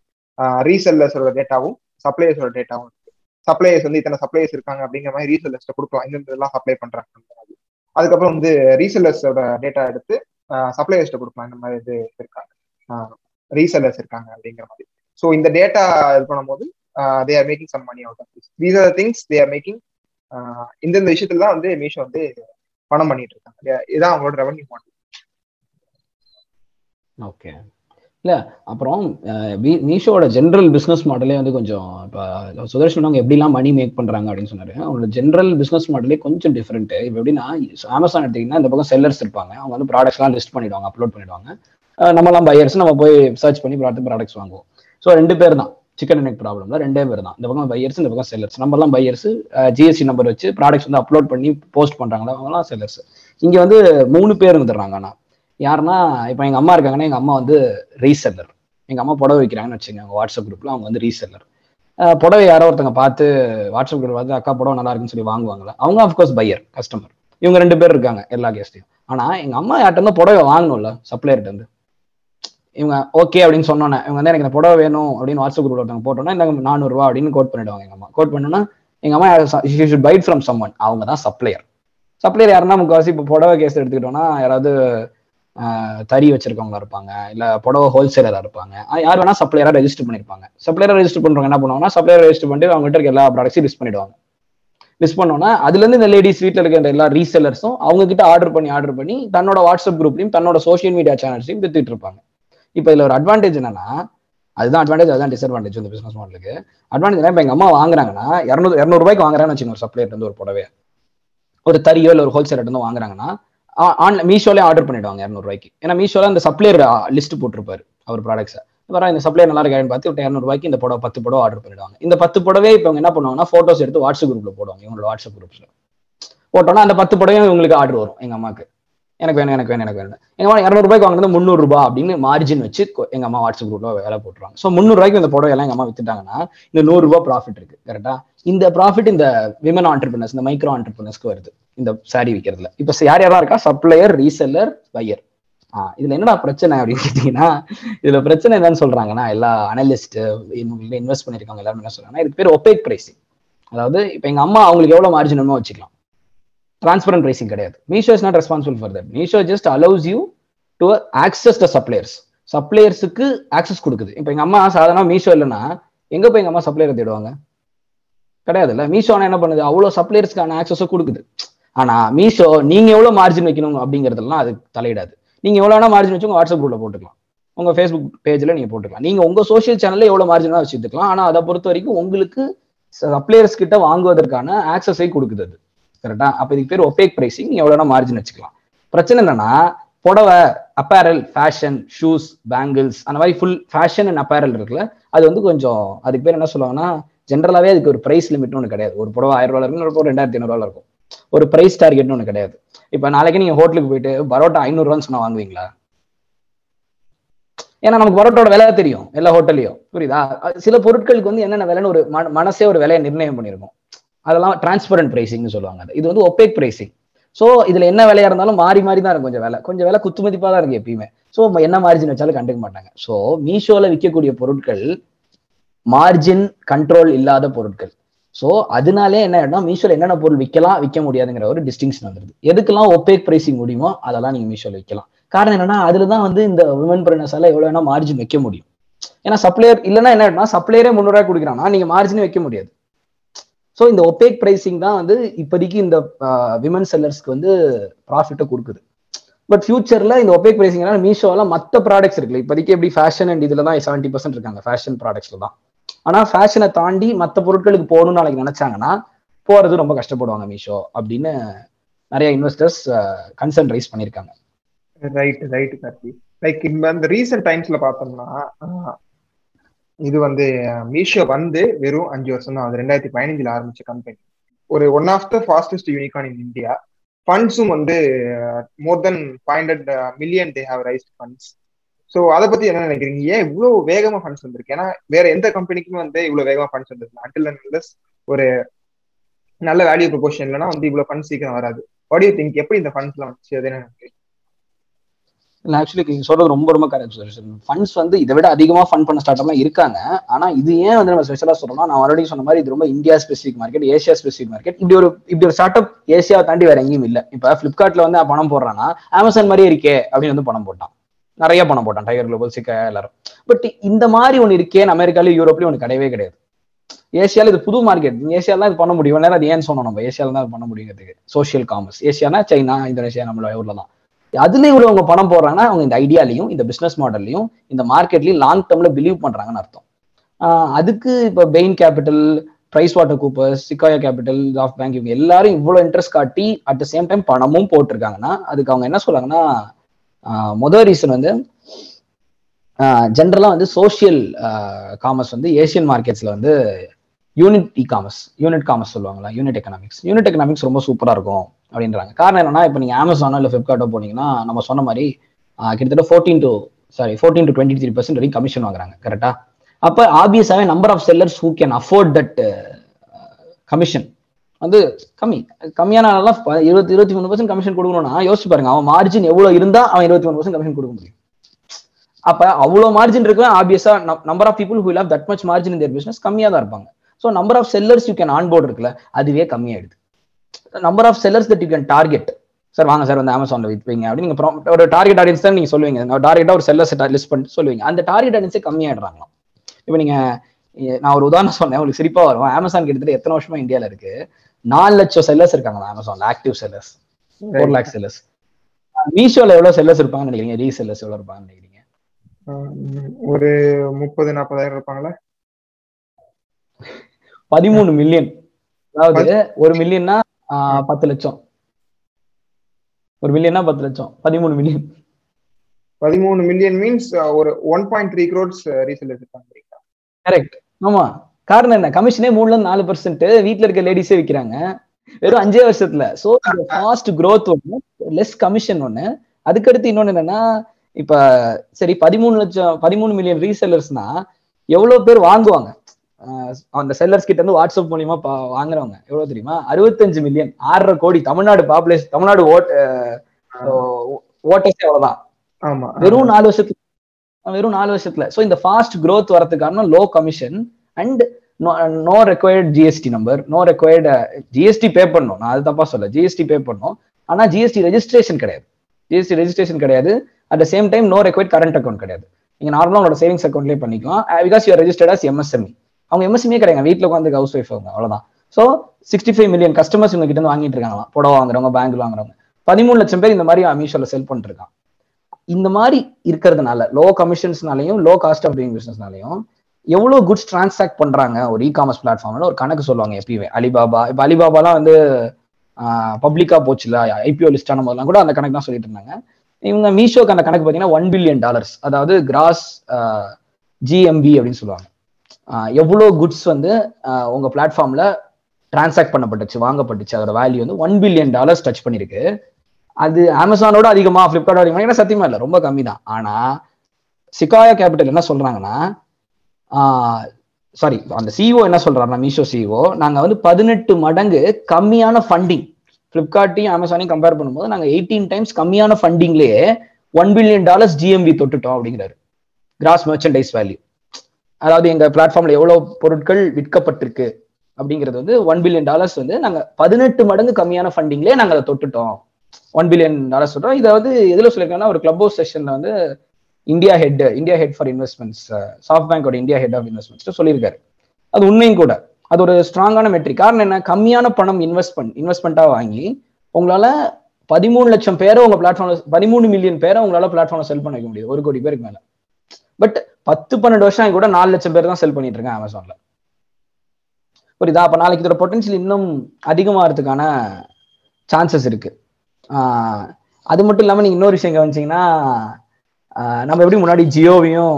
ரீசெல்லர்ஸோட டேட்டாவும் சப்ளையர்ஸோட டேட்டாவும் இருக்கு. சப்ளையர்ஸ் வந்து இத்தனை சப்ளையர்ஸ் இருக்காங்க அப்படிங்கிற மாதிரி ரீசெல்லர்ஸ்ட கொடுக்கலாம். இந்த இதெல்லாம் சப்ளை பண்றாங்க. அதுக்கப்புறம் வந்து ரீசெல்லர்ஸோட டேட்டா எடுத்து சப்ளையர்ஸ்ட கொடுக்கலாம். இந்த மாதிரி இது இருக்காங்க. ரீசெல்லர்ஸ் இருக்காங்க அப்படிங்கிற மாதிரி. ஸோ இந்த டேட்டா இது பண்ணும்போது they are making some money out of this these are things they are making இந்தந்த விஷயத்துல தான் வந்து மீஷோ வந்து பணம் பண்ணிட்டு இருக்காங்க. இதான் அவங்களோட ரெவன்யூ மாடல் ஓகே இல்லை அப்புறம் மீஷோட ஜென்ரல் பிஸ்னஸ் மாடலே வந்து கொஞ்சம் இப்போ சுதர்ஷன் அவங்க எப்படிலாம் மணி மேக் பண்ணுறாங்க அப்படின்னு சொன்னாரு. அவங்களோட ஜென்ரல் பிஸ்னஸ் மாடலே கொஞ்சம் டிஃப்ரெண்ட் இப்போ எப்படின்னா அமேசான் எடுத்தீங்கன்னா இந்த பக்கம் செல்லர்ஸ் இருப்பாங்க. அவங்க வந்து ப்ராடக்ட்ஸ்லாம் லிஸ்ட் பண்ணிடுவாங்க அப்லோட் பண்ணிடுவாங்க. நம்மலாம் பையர்ஸ் நம்ம போய் சர்ச் பண்ணி பார்த்து ப்ராடக்ட்ஸ் வாங்குவோம். ஸோ ரெண்டு பேர் தான். சிக்கன் நெக் ப்ராப்ளம்ல ரெண்டே பேர் தான். இந்த பக்கம் பையர்ஸ் இந்த பக்கம் செல்லர்ஸ் நம்மலாம் பையர்ஸ் ஜிஎஸ்டி நம்பர் வச்சு ப்ராடக்ட்ஸ் வந்து அப்லோட் பண்ணி போஸ்ட் பண்ணுறாங்களா அவங்கலாம் செல்லர்ஸ் இங்கே வந்து மூணு பேர் இருந்துடுறாங்க ஆனால் யாருன்னா இப்போ எங்கள் அம்மா இருக்காங்கன்னா எங்கள் அம்மா வந்து ரீசெல்லர் எங்கள் அம்மா புடவை வைக்கிறாங்கன்னு வச்சுக்கோங்க வாட்ஸ்அப் குரூப்பில் அவங்க வந்து ரீசெல்லர் புடவை யாரோ ஒருத்தங்க பார்த்து வாட்ஸ்அப் குரூப் பார்த்து அக்கா புடவை நல்லா இருக்குன்னு சொல்லி வாங்குவாங்களா? அவங்க ஆஃப்கோர்ஸ் பையர் கஸ்டமர் இவங்க ரெண்டு பேர் இருக்காங்க எல்லா கேஸ்டையும் ஆனால் எங்கள் அம்மா யார்ட்ட இருந்து புடவை வாங்கணும்ல சப்ளையர்கிட்ட இருந்து? இவங்க ஓகே அப்படின்னு சொன்னோன்னே இவங்க வந்து எனக்கு இந்த புடவை வேணும் அப்படின்னு வாட்ஸ்அப் குரூப்ல ஒருத்தவங்க போட்டோன்னா இந்த நானூறுரூவா அப்படின்னு கோட் பண்ணிடுவாங்க எங்கள் அம்மா. கோட் பண்ணோன்னா எங்கள் அம்மா should buy it from someone அவங்க தான் சப்ளையர் சப்ளையர் யாருன்னா முக்கால்வாசி இப்போ புடவை கேஸ் எடுத்துக்கிட்டோம்னா யாராவது தறி வச்சிருக்கவங்க இருப்பாங்க. இல்ல புடவை ஹோல்சேலரா இருப்பாங்க. யார் வேணா சப்ளையரா ரெஜிஸ்டர் பண்ணிருப்பாங்க. சப்ளையரா ரெஜிஸ்டர் பண்றவங்க என்ன பண்ணுவாங்கன்னா சப்ளையர் ரெஜிஸ்டர் பண்ணிட்டு அவங்க இருக்க எல்லா ப்ராடக்ட்ஸையும் லிஸ்ட் பண்ணிடுவாங்க. லிஸ்ட் பண்ணோம்னா அதுல இருந்து இந்த லேடிஸ் வீட்டில் இருக்க எல்லா ரீசெலர்ஸும் அவங்க கிட்ட ஆர்டர் பண்ணி ஆர்டர் பண்ணி தன்னோட வாட்ஸ்அப் குரூப்லையும் தன்னோட சோஷியல் மீடியா சேனல்ஸையும் வித்துட்டு இருப்பாங்க. இப்போ இதுல ஒரு அட்வான்டேஜ் என்னன்னா அதுதான் அட்வான்டேஜ் அதுதான் டிஸ்அட்வான்டேஜ் இந்த பிசினஸ் மாடலுக்கு அட்வான்டேஜ் இப்போ எங்க அம்மா வாங்குறாங்கன்னா இரநூறு இரநூறுபாய்க்கு வாங்குறாங்கன்னு வச்சுக்கோங்க ஒரு சப்ளையர் இருந்து ஒரு புடவை ஒரு தறியோ இல்லை ஒரு ஹோல்சேலர் இருந்து வாங்குறாங்கன்னா ஆன்லைன் மீஷோலே ஆர்டர் பண்ணிடுவாங்க இரநூறுவாய்க்கு. ஏன்னா மீஷோல அந்த சப்ளையர் லிஸ்ட் போட்டிருப்பாரு அவர் ப்ராடக்ட்ஸை வர இந்த சப்ளையர் நல்லா இருக்கான்னு பார்த்து இரநூறுவாய்க்கு இந்த புடவை பத்து புடவை ஆர்டர் பண்ணிடுவாங்க. இந்த பத்து புடவை இப்போ என்ன பண்ணுவாங்கன்னா ஃபோட்டோஸ் எடுத்து வாட்ஸ்அப் குரூப்ல போடுவாங்க இவங்களோட வாட்ஸ்அப் குரூப்ஸ்ல போட்டோன்னா அந்த பத்து புடவையும் இவங்களுக்கு ஆர்டர் வரும் எங்க அம்மாக்கு. எனக்கு வேணும் எனக்கு வேணும் எனக்கு வேணும். எங்க அம்மா இரநூறுபாய்க்கு வாங்கினது முந்நூறு அப்படின்னு மார்ஜின் வச்சு எங்க அம்மா வாட்ஸ்அப் குரூப்ல வேலை போட்டுருவாங்க. ஸோ முந்நூறுவாய்க்கு இந்த புடவை எல்லாம் எங்க அம்மா வித்துட்டாங்கன்னா இந்த நூறுரூபா ப்ராஃபிட் இருக்கு கரெக்டா இந்த ப்ராஃபிட் இந்த விமன் ஆண்டர்பிரினர்ஸ் இந்த மைக்ரோ ஆண்டர்பிரினர்ஸ்க்கு வருது. இந்த சாரி விற்கிறதுல இப்போ யார் யாரா இருக்கா? சப்ளையர் ரீசெல்லர் பையர் ஆ இதுல என்னடா பிரச்சனை அப்படின்னு கேட்டீங்கன்னா இதுல பிரச்சனை என்னன்னு சொல்றாங்கன்னா எல்லா அனலிஸ்ட் இன்வெஸ்ட் பண்ணிருக்காங்க எல்லாரும் என்ன சொல்றாங்கன்னா இதுக்கு பேர் ஒபேக் பிரைசிங் அதாவது இப்போ எங்க அம்மா அவங்களுக்கு எவ்வளவு மார்ஜின் வேணுமோ வச்சுக்கலாம். டிரான்ஸ்பரண்ட் பிரைசிங் கிடையாது. Meesho is not responsible for that Meesho just allows you to access the suppliers சப்ளையர்ஸுக்கு access கொடுக்குது. இப்போ எங்க அம்மா சாதாரண மீஷோ இல்லைன்னா எங்க போய் எங்க அம்மா சப்ளையரை தேடுவாங்க? கிடையாதுல்ல? மீஷோ என்ன பண்ணுது? அவ்வளோ சப்ளையர்ஸ்க்கான ஆக்சஸும் கொடுக்குது. ஆனா மீஷோ நீங்க எவ்வளவு மார்ஜின் வைக்கணும் அப்படிங்கிறதெல்லாம் அது தலையிடாது. நீங்க எவ்வளவு வேணா மார்ஜின் வச்சு உங்க வாட்ஸ்அப் குரூப்ல போட்டுக்கலாம். உங்க ஃபேஸ்புக் பேஜ்ல நீங்க போட்டுக்கலாம். நீங்க உங்க சோஷியல் சேனல்ல எவ்வளவு மார்ஜினா வச்சுக்கலாம் ஆனா அதை பொறுத்த வரைக்கும் உங்களுக்கு சப்ளையர்ஸ் கிட்ட வாங்குவதற்கான ஆக்சஸை கொடுக்குது அது. கரெக்டா அப்ப இதுக்கு பேர் ஒபேக் பிரைசிங் நீங்க எவ்வளவு மார்ஜின் வச்சுக்கலாம். பிரச்சனை என்னன்னா புடவை அப்பேரல் ஃபேஷன் ஷூஸ் பேங்கிள்ஸ் அந்த மாதிரி ஃபுல் ஃபேஷன் அண்ட் அப்பேரல் இருக்குல்ல அது வந்து கொஞ்சம் அதுக்கு பேர் என்ன சொல்லுவாங்கன்னா ஜென்ரலாகவே அதுக்கு ஒரு ப்ரைஸ் லிமிட்னு ஒன்று கிடையாது. ஒரு புடவை ஆயிரம் ரூபாய் இருக்கும் ஒரு ரெண்டாயிரத்தி ஐநூறுவா இருக்கும். ஒரு ப்ரைஸ் டார்கெட்னு ஒன்று கிடையாது. இப்போ நாளைக்கு நீங்க ஹோட்டலுக்கு போயிட்டு பரோட்டா ஐநூறுரூவான்னு சொன்னால் வாங்குவீங்களா? ஏன்னா நமக்கு பரோட்டோட விலை தெரியும் எல்லா ஹோட்டல்லையும் புரியுதா? சில பொருட்களுக்கு வந்து என்னென்ன விலைன்னு ஒரு மன- மனசே ஒரு விலையை நிர்ணயம் பண்ணியிருக்கும். அதெல்லாம் டிரான்ஸ்பரண்ட் ப்ரைசிங்னு சொல்லுவாங்க இது வந்து ஒப்பேக் ப்ரைசிங் ஸோ இதுல என்ன விலையா இருந்தாலும் மாறி மாறி தான் இருக்கும் கொஞ்சம் விலை. கொஞ்சம் விலை குத்துமதிப்பா தான் இருக்கு எப்பயுமே. ஸோ என்ன மார்ஜின் வச்சாலும் கண்டுக்க மாட்டாங்க. ஸோ மீஷோல விற்கக்கூடிய பொருட்கள் மார்ஜின் கண்ட்ரோல் இல்லாத பொருட்கள். ஸோ அதனாலே என்ன ஆயிடும்னா மீஷோல என்னென்ன பொருள் விற்கலாம் விற்க முடியாதுங்கிற ஒரு டிஸ்டிங்ஷன் வந்துருது. எதுக்கெல்லாம் ஒப்பேக் பிரைசிங் முடியுமோ அதெல்லாம் நீங்க மீஷோல விற்கலாம். காரணம் என்னன்னா அதுல தான் வந்து இந்த விமன் எல்லாம் எவ்வளவு வேணா மார்ஜின் வைக்க முடியும். ஏன்னா சப்ளையர் இல்லைன்னா என்ன ஆயிடும்னா சப்ளையரே முந்நூறுவா கொடுக்குறாங்கன்னா நீங்க மார்ஜினே வைக்க முடியாது. ஸோ இந்த ஒப்பேக் பிரைசிங் தான் வந்து இப்போதைக்கு இந்த விமன் செல்லர்ஸ்க்கு வந்து ப்ராஃபிட்டை கொடுக்குது. பட் ஃபியூச்சர்ல இந்த ஒப்பேக் பிரைசிங்னால மீஷோல மற்ற ப்ராடக்ட்ஸ் இருக்குல்ல இப்போதைக்கு எப்படி ஃபேஷன் அண்ட் இதுல தான் செவன்ட்டி பர்சன்ட் இருக்காங்க ஃபேஷன் ப்ராடக்ட்ஸ்ல தான். ஆனா ஃபேஷனை தாண்டி மற்ற பொருட்களுக்கு போகணும்னு நாளைக்கு நினைச்சாங்கன்னா போறது ரொம்ப கஷ்டப்படுவாங்க மீஷோ அப்படின்னு நிறைய இன்வெஸ்டர்ஸ் கன்சர்ன் ரைஸ் பண்ணியிருக்காங்க. ரைட் ரைட் கார்த்தி லைக் இந்த ரீசன்ட் ரீசெண்ட் டைம்ஸ்ல பார்த்தோம்னா இது வந்து மீஷோ வந்து வெறும் அஞ்சு வருஷம் தான். அது ரெண்டாயிரத்தி பதினஞ்சுல ஆரம்பிச்ச கம்பெனி ஒரு one of the fastest unicorn in India ஃபண்ட்ஸும் வந்து more than five hundred million they have raised funds so அதை பத்தி என்ன நினைக்கிறீங்க? ஏன் இவ்வளவு வேகமா ஃபண்ட்ஸ் வந்திருக்கு? ஏன்னா வேற எந்த கம்பெனிக்குமே வந்து இவ்வளவு வேகமா ஃபண்ட்ஸ் வந்திருக்கு. அண்டில் ஒரு நல்ல வேல்யூ ப்ரொபோஷன் இல்லைன்னா வந்து இவ்வளவு ஃபண்ட்ஸ் சீக்கிரம் வராது. வாட் யூ திங்க் எப்படி இந்த ஃபண்ட்ஸ்லாம் வந்துச்சு? அது என்ன நினைக்கிறீங்க? ஆக்சுவலி நீங்க சொல்றது ரொம்ப ரொம்ப கரெக்ட் ஃபண்ட்ஸ் வந்து இதை விட அதிகமா ஃபண்ட் பண்ண ஸ்டார்ட் எல்லாம் இருக்காங்க. ஆனா இது ஏன் வந்து நம்ம ஸ்பெஷலா சொல்றோம்னா நான் ஆல்ரெடி சொன்ன மாதிரி இது ரொம்ப India specific market Asia specific market இப்படி ஒரு இப்படி ஒரு ஸ்டார்ட் அப் ஏசியாவை தாண்டி வேற எங்கேயும் இல்ல. இப்ப பிளிப்கார்ட்ல வந்து பணம் போடுறான்னா அமேசான் மாதிரியே இருக்கே அப்படின்னு வந்து பணம் போட்டான். நிறைய பணம் போட்டான். டைகர் குளோபல் சிக்கா எல்லாரும். பட் இந்த மாதிரி ஒன்று இருக்கேன்னு அமெரிக்காலையும் யூரோப்லயும் ஒன்று கிடையவே கிடையாது. ஏசியால இது புது மார்க்கெட் ஏசியால தான் இது பண்ண முடியும். நேரம் அது ஏன்னு சொன்னோம் நம்ம. ஏசியால தான் பண்ண முடியுங்கிறதுக்கு சோஷியல் காமர்ஸ் ஏசியானா சைனா இந்தோனேஷியா நம்மளோட ஊர்ல தான் அதுல இவ்வளவு அவங்க பணம் போடுறாங்கன்னா அவங்க இந்த ஐடியாலையும் இந்த பிசினஸ் மாடல்லையும் இந்த மார்க்கெட்லயும் லாங் டேர்ம்ல பிலீவ் பண்றாங்கன்னு அர்த்தம். அதுக்கு இப்போ Bain Capital Price Water Coopers Sequoia Capital SoftBank இவங்க எல்லாரும் இவ்வளவு இன்ட்ரெஸ்ட் காட்டி அட் த சேம் டைம் பணமும் போட்டிருக்காங்கன்னா அதுக்கு அவங்க என்ன சொல்றாங்கன்னா மொதல் ரீசன் வந்து ஜென்ரலாக வந்து சோஷியல் காமர்ஸ் வந்து ஏசியன் மார்க்கெட்ஸ்ல வந்து unit e commerce unit commerce சொல்லுவாங்களா யூனிட் எக்கனாமிக்ஸ் யூனிட் எக்கனாமிக்ஸ் ரொம்ப சூப்பரா இருக்கும் அப்படின்றாங்க. காரணம் என்னன்னா இப்போ நீங்க அமேசானோ இல்லை ஃப்ளிப்கார்ட்டோ போனீங்கன்னா நம்ம சொன்ன மாதிரி கிட்டத்தட்ட fourteen to sorry fourteen to twenty three percent வரைக்கும் கமிஷன் வாங்குறாங்க கரெக்டாக அப்போ ஆப்வியஸாகவே number of sellers who can afford that commission வந்து கம்மி. கம்மியான ஆளெல்லாம் இருபத்தி இருபத்தி மூணு பர்சன்ட் கமிஷன் கொடுக்கணும்னா யோசிச்சு பாருங்க. அவன் மார்ஜின் எவ்வளவு இருந்தா அவன் இருபத்தி மூணு பர்சன்ட் கமிஷன் கொடுக்க முடியும். அப்ப அவ்வளவு மார்ஜின் இருக்கவன் ஆப்வியஸா number of people who have that much margin in their business கம்மியா தான் இருப்பாங்க. So number of sellers you can on board இருக்குல்ல அதுவே கம்மியாயிடுது. Number of sellers that you can target sir வாங்க சார் வந்து அமேசான்ல விற்பீங்க அப்படின்னு நீங்க ஒரு டார்கெட் ஆடியன்ஸ் தான் நீங்க சொல்லுவீங்க. டார்கெட்டா ஒரு செல்லர்ஸ் லிஸ்ட் பண்ணிட்டு சொல்லுவீங்க. அந்த டார்கெட் ஆடியன்ஸே கம்மியாயிடுறாங்களாம். இப்போ நீங்க நான் ஒரு உதாரணம் சொன்னேன். உங்களுக்கு சிரிப்பா வரும். அமேசான் கிட்டத்தட்ட எத்தனை வருஷமா இந்தியால இருக்கு? நாலு லட்சம் செல்லர்ஸ் இருக்காங்க அமேசான்ல active sellers four lakh sellers மீஷோல எவ்வளவு செல்லர்ஸ் இருப்பாங்கன்னு நினைக்கிறீங்க? ரீ செல்லர்ஸ் எவ்வளவு இருப்பாங்கன்னு நினைக்கிறீங்க? ஒரு முப்பது நாற்பதாயிரம் இருப்பாங்களா? பதிமூணு மில்லியன் அதாவது ஒரு மில்லியன்னா பத்து லட்சம். ஒரு மில்லியன்னா பத்து லட்சம். பதிமூணு மில்லியன் பதிமூணு மில்லியன் மீன்ஸ் ஒரு one point three crores resell இருக்காங்க கரெக்ட் ஆமா. காரணம் என்ன? கமிஷனே மூணுல இருந்து நாலு பர்சன்ட் வீட்ல இருக்க லேடிஸே விக்கிறாங்க. வெறும் அஞ்சே வருஷத்துல. சோ ஃபாஸ்ட் growth ஒண்ணு லெஸ் கமிஷன் ஒண்ணு. அதுக்கடுத்து இன்னொன்னு என்னன்னா இப்ப சரி பதிமூணு லட்சம் பதிமூணு மில்லியன் ரீசெல்லர்ஸ்னா எவ்வளவு பேர் வாங்குவாங்க? அந்த செல்லர்ஸ் கிட்ட இருந்து வாட்ஸ்அப் மூலியமா வாங்குறவங்க. எவ்வளவு தெரியுமா? அறுபத்தஞ்சு மில்லியன் ஆறரை கோடி Tamil Nadu population Tamil Nadu vote voters அவ்வளவுதான். ஆமா. வெறும் நாலு வருஷத்துல வெறும் நாலு வருஷத்துல. சோ இந்த ஃபாஸ்ட் growth வரதுக்கு காரணம் low commission and no required GST number no required GST pay பண்ணணும் நான் அது தப்பா சொல்ல ஜிஎஸ்டி பே பண்ணணும் ஆனா ஜிஎஸ்டி ரெஜிஸ்ட்ரேஷன் கிடையாது. ஜிஎஸ்டி ரெஜிஸ்ட்ரேஷன் கிடையாது. At the same time no required current account கிடையாது. நீங்க நார்மலா உங்களோட சேவிங்ஸ் அக்கௌண்ட்லயே பண்ணிக்கலாம். Because you registered as MSME அவங்க எம்எஸ்எம்ஏ கிடையாது. வீட்டுல உட்காந்து ஹவுஸ் ஒய்ஃப் அவங்க அவ்வளவுதான். So sixty five million customers இவங்க கிட்ட இருந்து வாங்கிட்டு இருக்காங்களா புடவை வாங்குறவங்க பேங்க்ல வாங்குறவங்க. பதிமூணு லட்சம் பேர் இந்த மாதிரி மீஷோல செல் பண்ணிருக்கான் இந்த மாதிரி இருக்கிறதுனால லோ கமிஷன்ஸ்னாலையும் லோ காஸ்ட் ஆஃப் டூயிங் பிசினஸ்னாலையும் எவ்வளவு குட்ஸ் டிரான்சாக்ட் பண்றாங்க ஒரு இ காமர்ஸ் பிளாட்ஃபார்ம்ல ஒரு கணக்கு சொல்லுவாங்க எப்பயுமே. அலிபாபா இப்ப அலிபாபாலாம் வந்து பப்ளிக்கா போச்சுல ஐபிஓ லிஸ்ட் ஆன போதெல்லாம் கூட அந்த கணக்கு தான் சொல்லிட்டு இருந்தாங்க. இவங்க மீஷோக்கு அந்த கணக்கு பார்த்தீங்கன்னா ஒன் பில்லியன் டாலர்ஸ் அதாவது கிராஸ் ஜிஎம்பி அப்படின்னு சொல்லுவாங்க. எவ்வளோ எவ்வளவு குட்ஸ் வந்து உங்கள் உங்க பிளாட்ஃபார்ம்ல டிரான்சாக்ட் பண்ணப்பட்டுச்சு வாங்கப்பட்டுச்சு. அதோட வேல்யூ வந்து ஒன் பில்லியன் டாலர்ஸ் டச் பண்ணிருக்கு. அது அமேசானோட அதிகமா ஃப்ளிப்கார்ட் அதிகமா ஏன்னா சத்தியமா இல்லை ரொம்ப கம்மி தான். ஆனா சிகாயா கேபிட்டல் என்ன சொல்றாங்கன்னா சாரி அந்த சிஇஓ என்ன சொல்றாருன்னா மீஷோ சிஓ நாங்க வந்து பதினெட்டு மடங்கு கம்மியான ஃபண்டிங் பிளிப்கார்ட்டையும் அமேசானையும் கம்பேர் பண்ணும்போது நாங்க எயிட்டீன் டைம்ஸ் கம்மியான ஃபண்டிங்லயே ஒன் பில்லியன் டாலர்ஸ் ஜிஎம்வி தொட்டுட்டோம் அப்படிங்கிறாரு. கிராஸ் மெர்ச்சன்டைஸ் வேல்யூ அதாவது எங்க பிளாட்ஃபார்ம்ல எவ்வளவு பொருட்கள் விற்கப்பட்டிருக்கு அப்படிங்கிறது வந்து ஒன் பில்லியன் டாலர்ஸ் வந்து நாங்க பதினெட்டு மடங்கு கம்மியான ஃபண்டிங்லயே நாங்க அதை தொட்டுட்டோம். ஒன் பில்லியன் டாலர்ஸ் சொல்றோம் இதை வந்து எதுல சொல்லியிருக்காங்கன்னா ஒரு கிளப் ஹவுஸ் செஷன்ல வந்து India head India head for investments soft பேங்கோட இந்தியா ஹெட் ஆஃப் இன்வெஸ்ட்மெண்ட்ஸ் சொல்லியிருக்காரு. அது உண்மையும் கூட. அது ஒரு ஸ்ட்ராங்கான மெட்ரிக் காரணம் என்ன? கம்மியான பணம் இன்வெஸ்ட் இன்வெஸ்ட்மெண்ட்டாக வாங்கி உங்களால பதிமூணு லட்சம் பேரை உங்க பிளாட்ஃபார்ம்ல பதிமூணு மில்லியன் பேரை உங்களால பிளாட்ஃபார்ம்ல செல் பண்ண வைக்க முடியும் ஒரு கோடி பேருக்கு மேல. பட் பத்து பன்னெண்டு வருஷம் கூட நாலு லட்சம் பேர் தான் செல் பண்ணிட்டு இருக்கேன் அமேசான்ல புரியுதா? அப்ப நாளைக்கு இதோட பொட்டன்ஷியல் இன்னும் அதிகமாகிறதுக்கான சான்சஸ் இருக்கு. அது மட்டும் இல்லாம நீங்க இன்னொரு விஷயம் கவனிச்சீங்கன்னா நம்ம எப்படி முன்னாடி ஜியோவையும்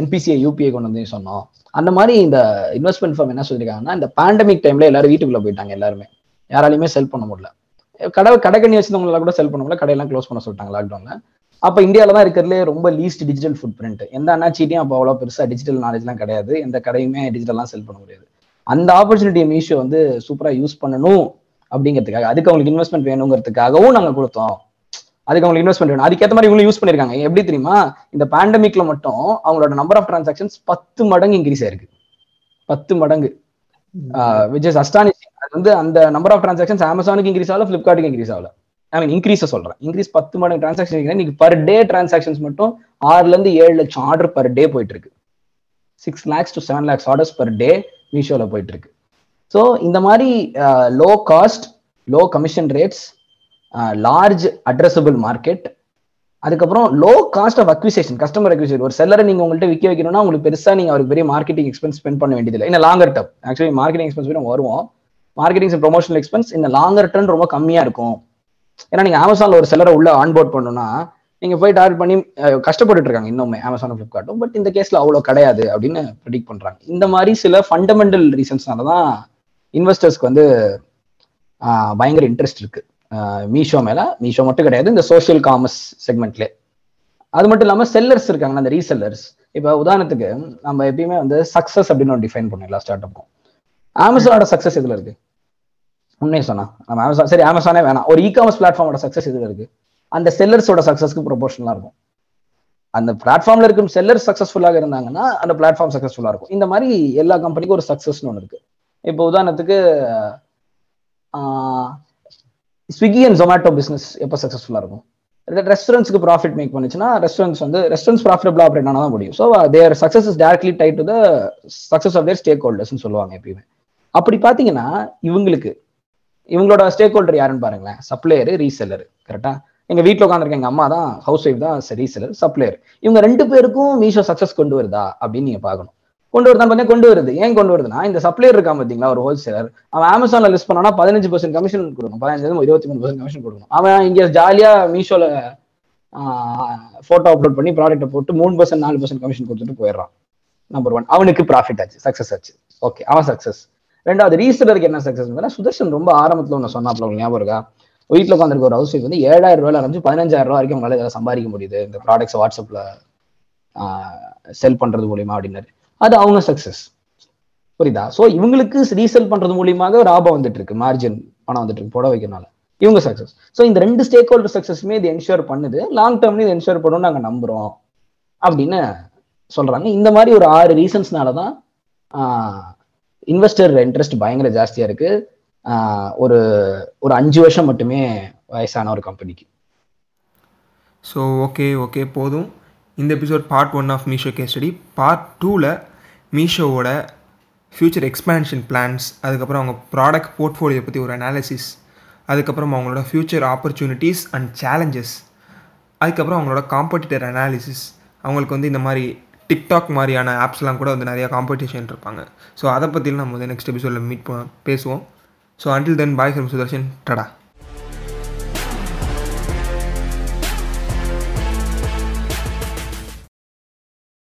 என்பிசிஐ யூபிஐ கொண்டு வந்து சொன்னோம். அந்த மாதிரி இந்த இன்வெஸ்ட்மெண்ட் ஃபார்ம் என்ன சொல்லியிருக்காங்கன்னா இந்த பேண்டமிக் டைம்ல எல்லாரும் வீட்டுக்குள்ள போயிட்டாங்க எல்லாருமே. யாராலையுமே செல் பண்ண முடியல. கடை கடைக்கண்ணி வச்சிருந்தவங்களால கூட செல் பண்ண முடியல கடையெல்லாம் க்ளோஸ் பண்ண சொல்லிட்டாங்க லாக்டவுன்ல அப்ப இந்தியாவில தான் இருக்கிறதுலே ரொம்ப லீஸ்ட் டிஜிட்டல் ஃபுட் பிரிண்ட் எந்த அண்ணாச்சிட்டையும் அப்போ அவ்வளோ பெருசா டிஜிட்டல் நாலேஜ்லாம் கிடையாது. எந்த கடையுமே டிஜிட்டல்லாம் செல் பண்ண முடியாது. அந்த ஆப்பர்ச்சுனிட்டியை மீஷோ வந்து சூப்பரா யூஸ் பண்ணணும் அப்படிங்கிறதுக்காக அதுக்கு அவங்களுக்கு இன்வெஸ்ட்மெண்ட் வேணுங்கிறதுக்காகவும் நாங்கள் கொடுத்தோம். அதுக்கு அவங்களுக்கு இன்வெஸ்ட்மெண்ட் வேணும் அதுக்கேற்ற மாதிரி இவங்களும் யூஸ் பண்ணிருக்காங்க. எப்படி தெரியுமா? இந்த பேண்டமிக்ல மட்டும் அவங்களோட நம்பர் ஆஃப் டிரான்சாக்ஷன்ஸ் பத்து மடங்கு இன்க்ரீஸ் ஆயிருக்கு. பத்து மடங்கு. விச் இஸ் அஸ்டானிஷிங் அது வந்து அந்த நம்பர் ஆஃப் டிரான்சாக்ஷன்ஸ் அமேசானுக்கு இன்க்ரீஸ் ஆகல ஃபிளிப்கார்ட்டுக்கு இன்க்ரீஸ் ஆகல. ஐ மீன் இன்க்ரீஸ் சொல்றேன். இன்க்ரீஸ் பத்து மடங்கு டிரான்சாக்ஷன் இன்னைக்கு பர் டே டிரான்சாக்ஷன்ஸ் மட்டும் ஆறுல இருந்து ஏழு லட்சம் ஆர்டர் பர் டே போயிட்டு இருக்கு six lakhs to seven lakhs orders per day மீஷோல போயிட்டு இருக்கு ஸோ இந்த மாதிரி low cost low commission rates large addressable market அதுக்கப்புறம் low cost of acquisition customer acquisition ஒரு செல்லரை நீங்கள் உங்கள்கிட்ட விற்க வைக்கணும்னா உங்களுக்கு பெருசாக நீங்கள் அவருக்கு பெரிய மார்க்கெட்டிங் எக்ஸ்பென்ஸ் ஸ்பெண்ட் பண்ண வேண்டியதில்லை. இல்லை longer term actually marketing expense வரும் வருவோம். மார்க்கெட்டிங் ப்ரொமோஷனல் எக்ஸ்பென்ஸ் இந்த லாங்கர் டர்ம் ரொம்ப கம்மியாக இருக்கும். ஏன்னா நீங்கள் அமேசானில் ஒரு செல்லரை உள்ள ஆன்போர்ட் பண்ணணும்னா நீங்கள் போய் டார்கெட் பண்ணி கஷ்டப்பட்டு இருக்காங்க இன்னுமே. அமேசான் ஃப்ளிப்கார்ட்டும் பட் இந்த கேஸ்ல அவ்வளோ கிடையாது அப்படின்னு ப்ரிடிக் பண்ணுறாங்க இந்த மாதிரி சில ஃபண்டமெண்டல் ரீசன்ஸ்னால தான் இன்வெஸ்டர்ஸ்க்கு வந்து பயங்கர இன்ட்ரெஸ்ட் இருக்குது மீஷோ மேல. மீஷோ மட்டும் கிடையாது இந்த சோஷியல் காமர்ஸ் செக்மெண்ட்லே அது மட்டும் இல்லாம செல்லர்ஸ் இருக்காங்க அந்த ரீசெல்லர்ஸ் இப்போ உதாரணத்துக்கு நம்ம எப்பயுமே வந்து சக்ஸஸ் அப்படின்னு ஒரு டிஃபைன் பண்ணோம் எல்லா ஸ்டார்ட் அப்பும் அமேசானோட சக்ஸஸ் இதுல இருக்கு? உண்மையை சொன்னா. நம்ம அமேசான் சரி அமேசானே வேணாம். ஒரு இ காமர்ஸ் பிளாட்ஃபார்மோட சக்ஸஸ் இதுல இருக்கு? அந்த செல்லர்ஸோட சக்ஸஸ்க்கு ப்ரொபோஷனலா இருக்கும். அந்த பிளாட்ஃபார்ம்ல இருக்கும் செல்லர் சக்சஸ்ஃபுல்லாக இருந்தாங்கன்னா அந்த பிளாட்ஃபார்ம் சக்சஸ்ஃபுல்லா இருக்கும். இந்த மாதிரி எல்லா கம்பெனிக்கும் ஒரு சக்ஸஸ்னு ஒன்று இருக்கு. இப்போ உதாரணத்துக்கு ஸ்விக்கி அண்ட் ஜொமேட்டோ பிஸ்னஸ் எப்போ சக்ஸஸ்ஃபுல்லாக இருக்கும்? ரெஸ்டாரண்ட்ஸ்க்கு ப்ராஃபிட் மேக் பண்ணுச்சுன்னா ரெஸ்டாரண்ட்ஸ் வந்து ரெஸ்டாரண்ட்ஸ் ப்ராஃபிட்டபிளா ஆப்ரேட் ஆனால் தான் முடியும். So their success is directly tied to the success of their stack ஹோல்டர்ஸ்னு சொல்லுவாங்க எப்பயுமே. அப்படி பார்த்தீங்கன்னா இவங்களுக்கு இவங்களோட ஸ்டேக் ஹோல்டர் யாருன்னு பாருங்களேன். சப்ளையர் ரீசெல்லர் கரெக்டாக எங்கள் வீட்டில் உட்காந்துருக்க எங்கள் அம்மா தான் ஹவுஸ் ஒய்ஃப் தான் ரீசெல்லர் சப்ளையர் இவங்க ரெண்டு பேருக்கும் மீஷோ சக்ஸஸ் கொண்டு வருதா அப்படின்னு நீங்கள் பார்க்கணும். கொண்டு வருதான் பார்த்தீங்கன்னா கொண்டு வருது. ஏன் கொண்டு வருதுன்னா இந்த சப்ளையர் இருக்கா பார்த்தீங்களா ஒரு ஹோல்சேலர் அவன் அமேசான்ல லிஸ்ட் பண்ணா பதினஞ்சு பர்சன்ட் கமிஷன் கொடுக்கணும். பதினஞ்சு இருபத்தி மூணு பர்சன்ட் கமிஷன் கொடுக்கணும். அவன் இங்க ஜாலியா மீஷோல போட்டோ அப்லோட் பண்ணி ப்ராடக்ட்டை போட்டு மூணு பர்சன்ட் நாலு பர்சன்ட் கமிஷன் கொடுத்துட்டு போயிடுறான். நம்பர் ஒன் அவனுக்கு ப்ராஃபிட் ஆச்சு. சக்சஸ் ஆச்சு. ஓகே அவன் சக்சஸ் ரெண்டாவது ரீசெலருக்கு என்ன சக்சஸ் சுதர்ஷன் ரொம்ப ஆரம்பத்தில் ஒன்று சொன்னாப்ல உங்களுக்கு ஞாபகம் இருக்கா? வீட்டில் உட்காந்துருக்க ஒரு ஹவுஸ் வந்து ஏழாயிரம் ரூபாயில ஆரம்பிச்சு பதினஞ்சாயிரம் ரூபா வரைக்கும் உங்களால் இதில் சம்பாதிக்க முடியுது. இந்த ப்ராடக்ட்ஸ் வாட்ஸ்அப்பில் செல் பண்ணுறது மூலியமா அப்படின்னாரு. அது அவங்க சக்சஸ் புரியுதா? ஸோ இவங்களுக்கு ரீசெல் பண்றது மூலியமாக லாபம் வந்துட்டு இருக்கு மார்ஜின் பணம் வந்துட்டு இருக்கு புட வைக்கிறனால இவங்க சக்சஸ் ஸோ இந்த ரெண்டு ஸ்டேக் ஹோல்டர் சக்சஸ்மே இது என்ஷூர் பண்ணுது. லாங் டேர்ம்ல இது என்ஷூர் பண்ணணும் நாங்கள் நம்புறோம். அப்படின்னு சொல்றாங்க. இந்த மாதிரி ஒரு ஆறு ரீசன்ஸ்னால தான் இன்வெஸ்டர் இன்ட்ரெஸ்ட் பயங்கர ஜாஸ்தியா இருக்கு. ஒரு ஒரு அஞ்சு வருஷம் மட்டுமே வயசான ஒரு கம்பெனிக்கு ஸோ ஓகே ஓகே போதும். இந்த episode part one of Meesho case study part டூவில் மீஷோவோட ஃப்யூச்சர் எக்ஸ்பேன்ஷன் பிளான்ஸ் அதுக்கப்புறம் அவங்க ப்ராடக்ட் போர்ட்ஃபோலியோ பற்றி ஒரு அனாலிசிஸ் அதுக்கப்புறம் அவங்களோட ஃப்யூச்சர் ஆப்பர்ச்சுனிட்டிஸ் அண்ட் சேலஞ்சஸ் அதுக்கப்புறம் அவங்களோட காம்படிட்டர் அனாலிசிஸ் அவங்களுக்கு வந்து இந்த மாதிரி டிக்டாக் மாதிரியான ஆப்ஸ்லாம் கூட வந்து நிறையா காம்படிஷன் இருப்பாங்க. ஸோ அதை பற்றிலாம் நம்ம வந்து நெக்ஸ்ட் எபிசோடில் மீட் பேசுவோம். So until then bye from Sudarshan tata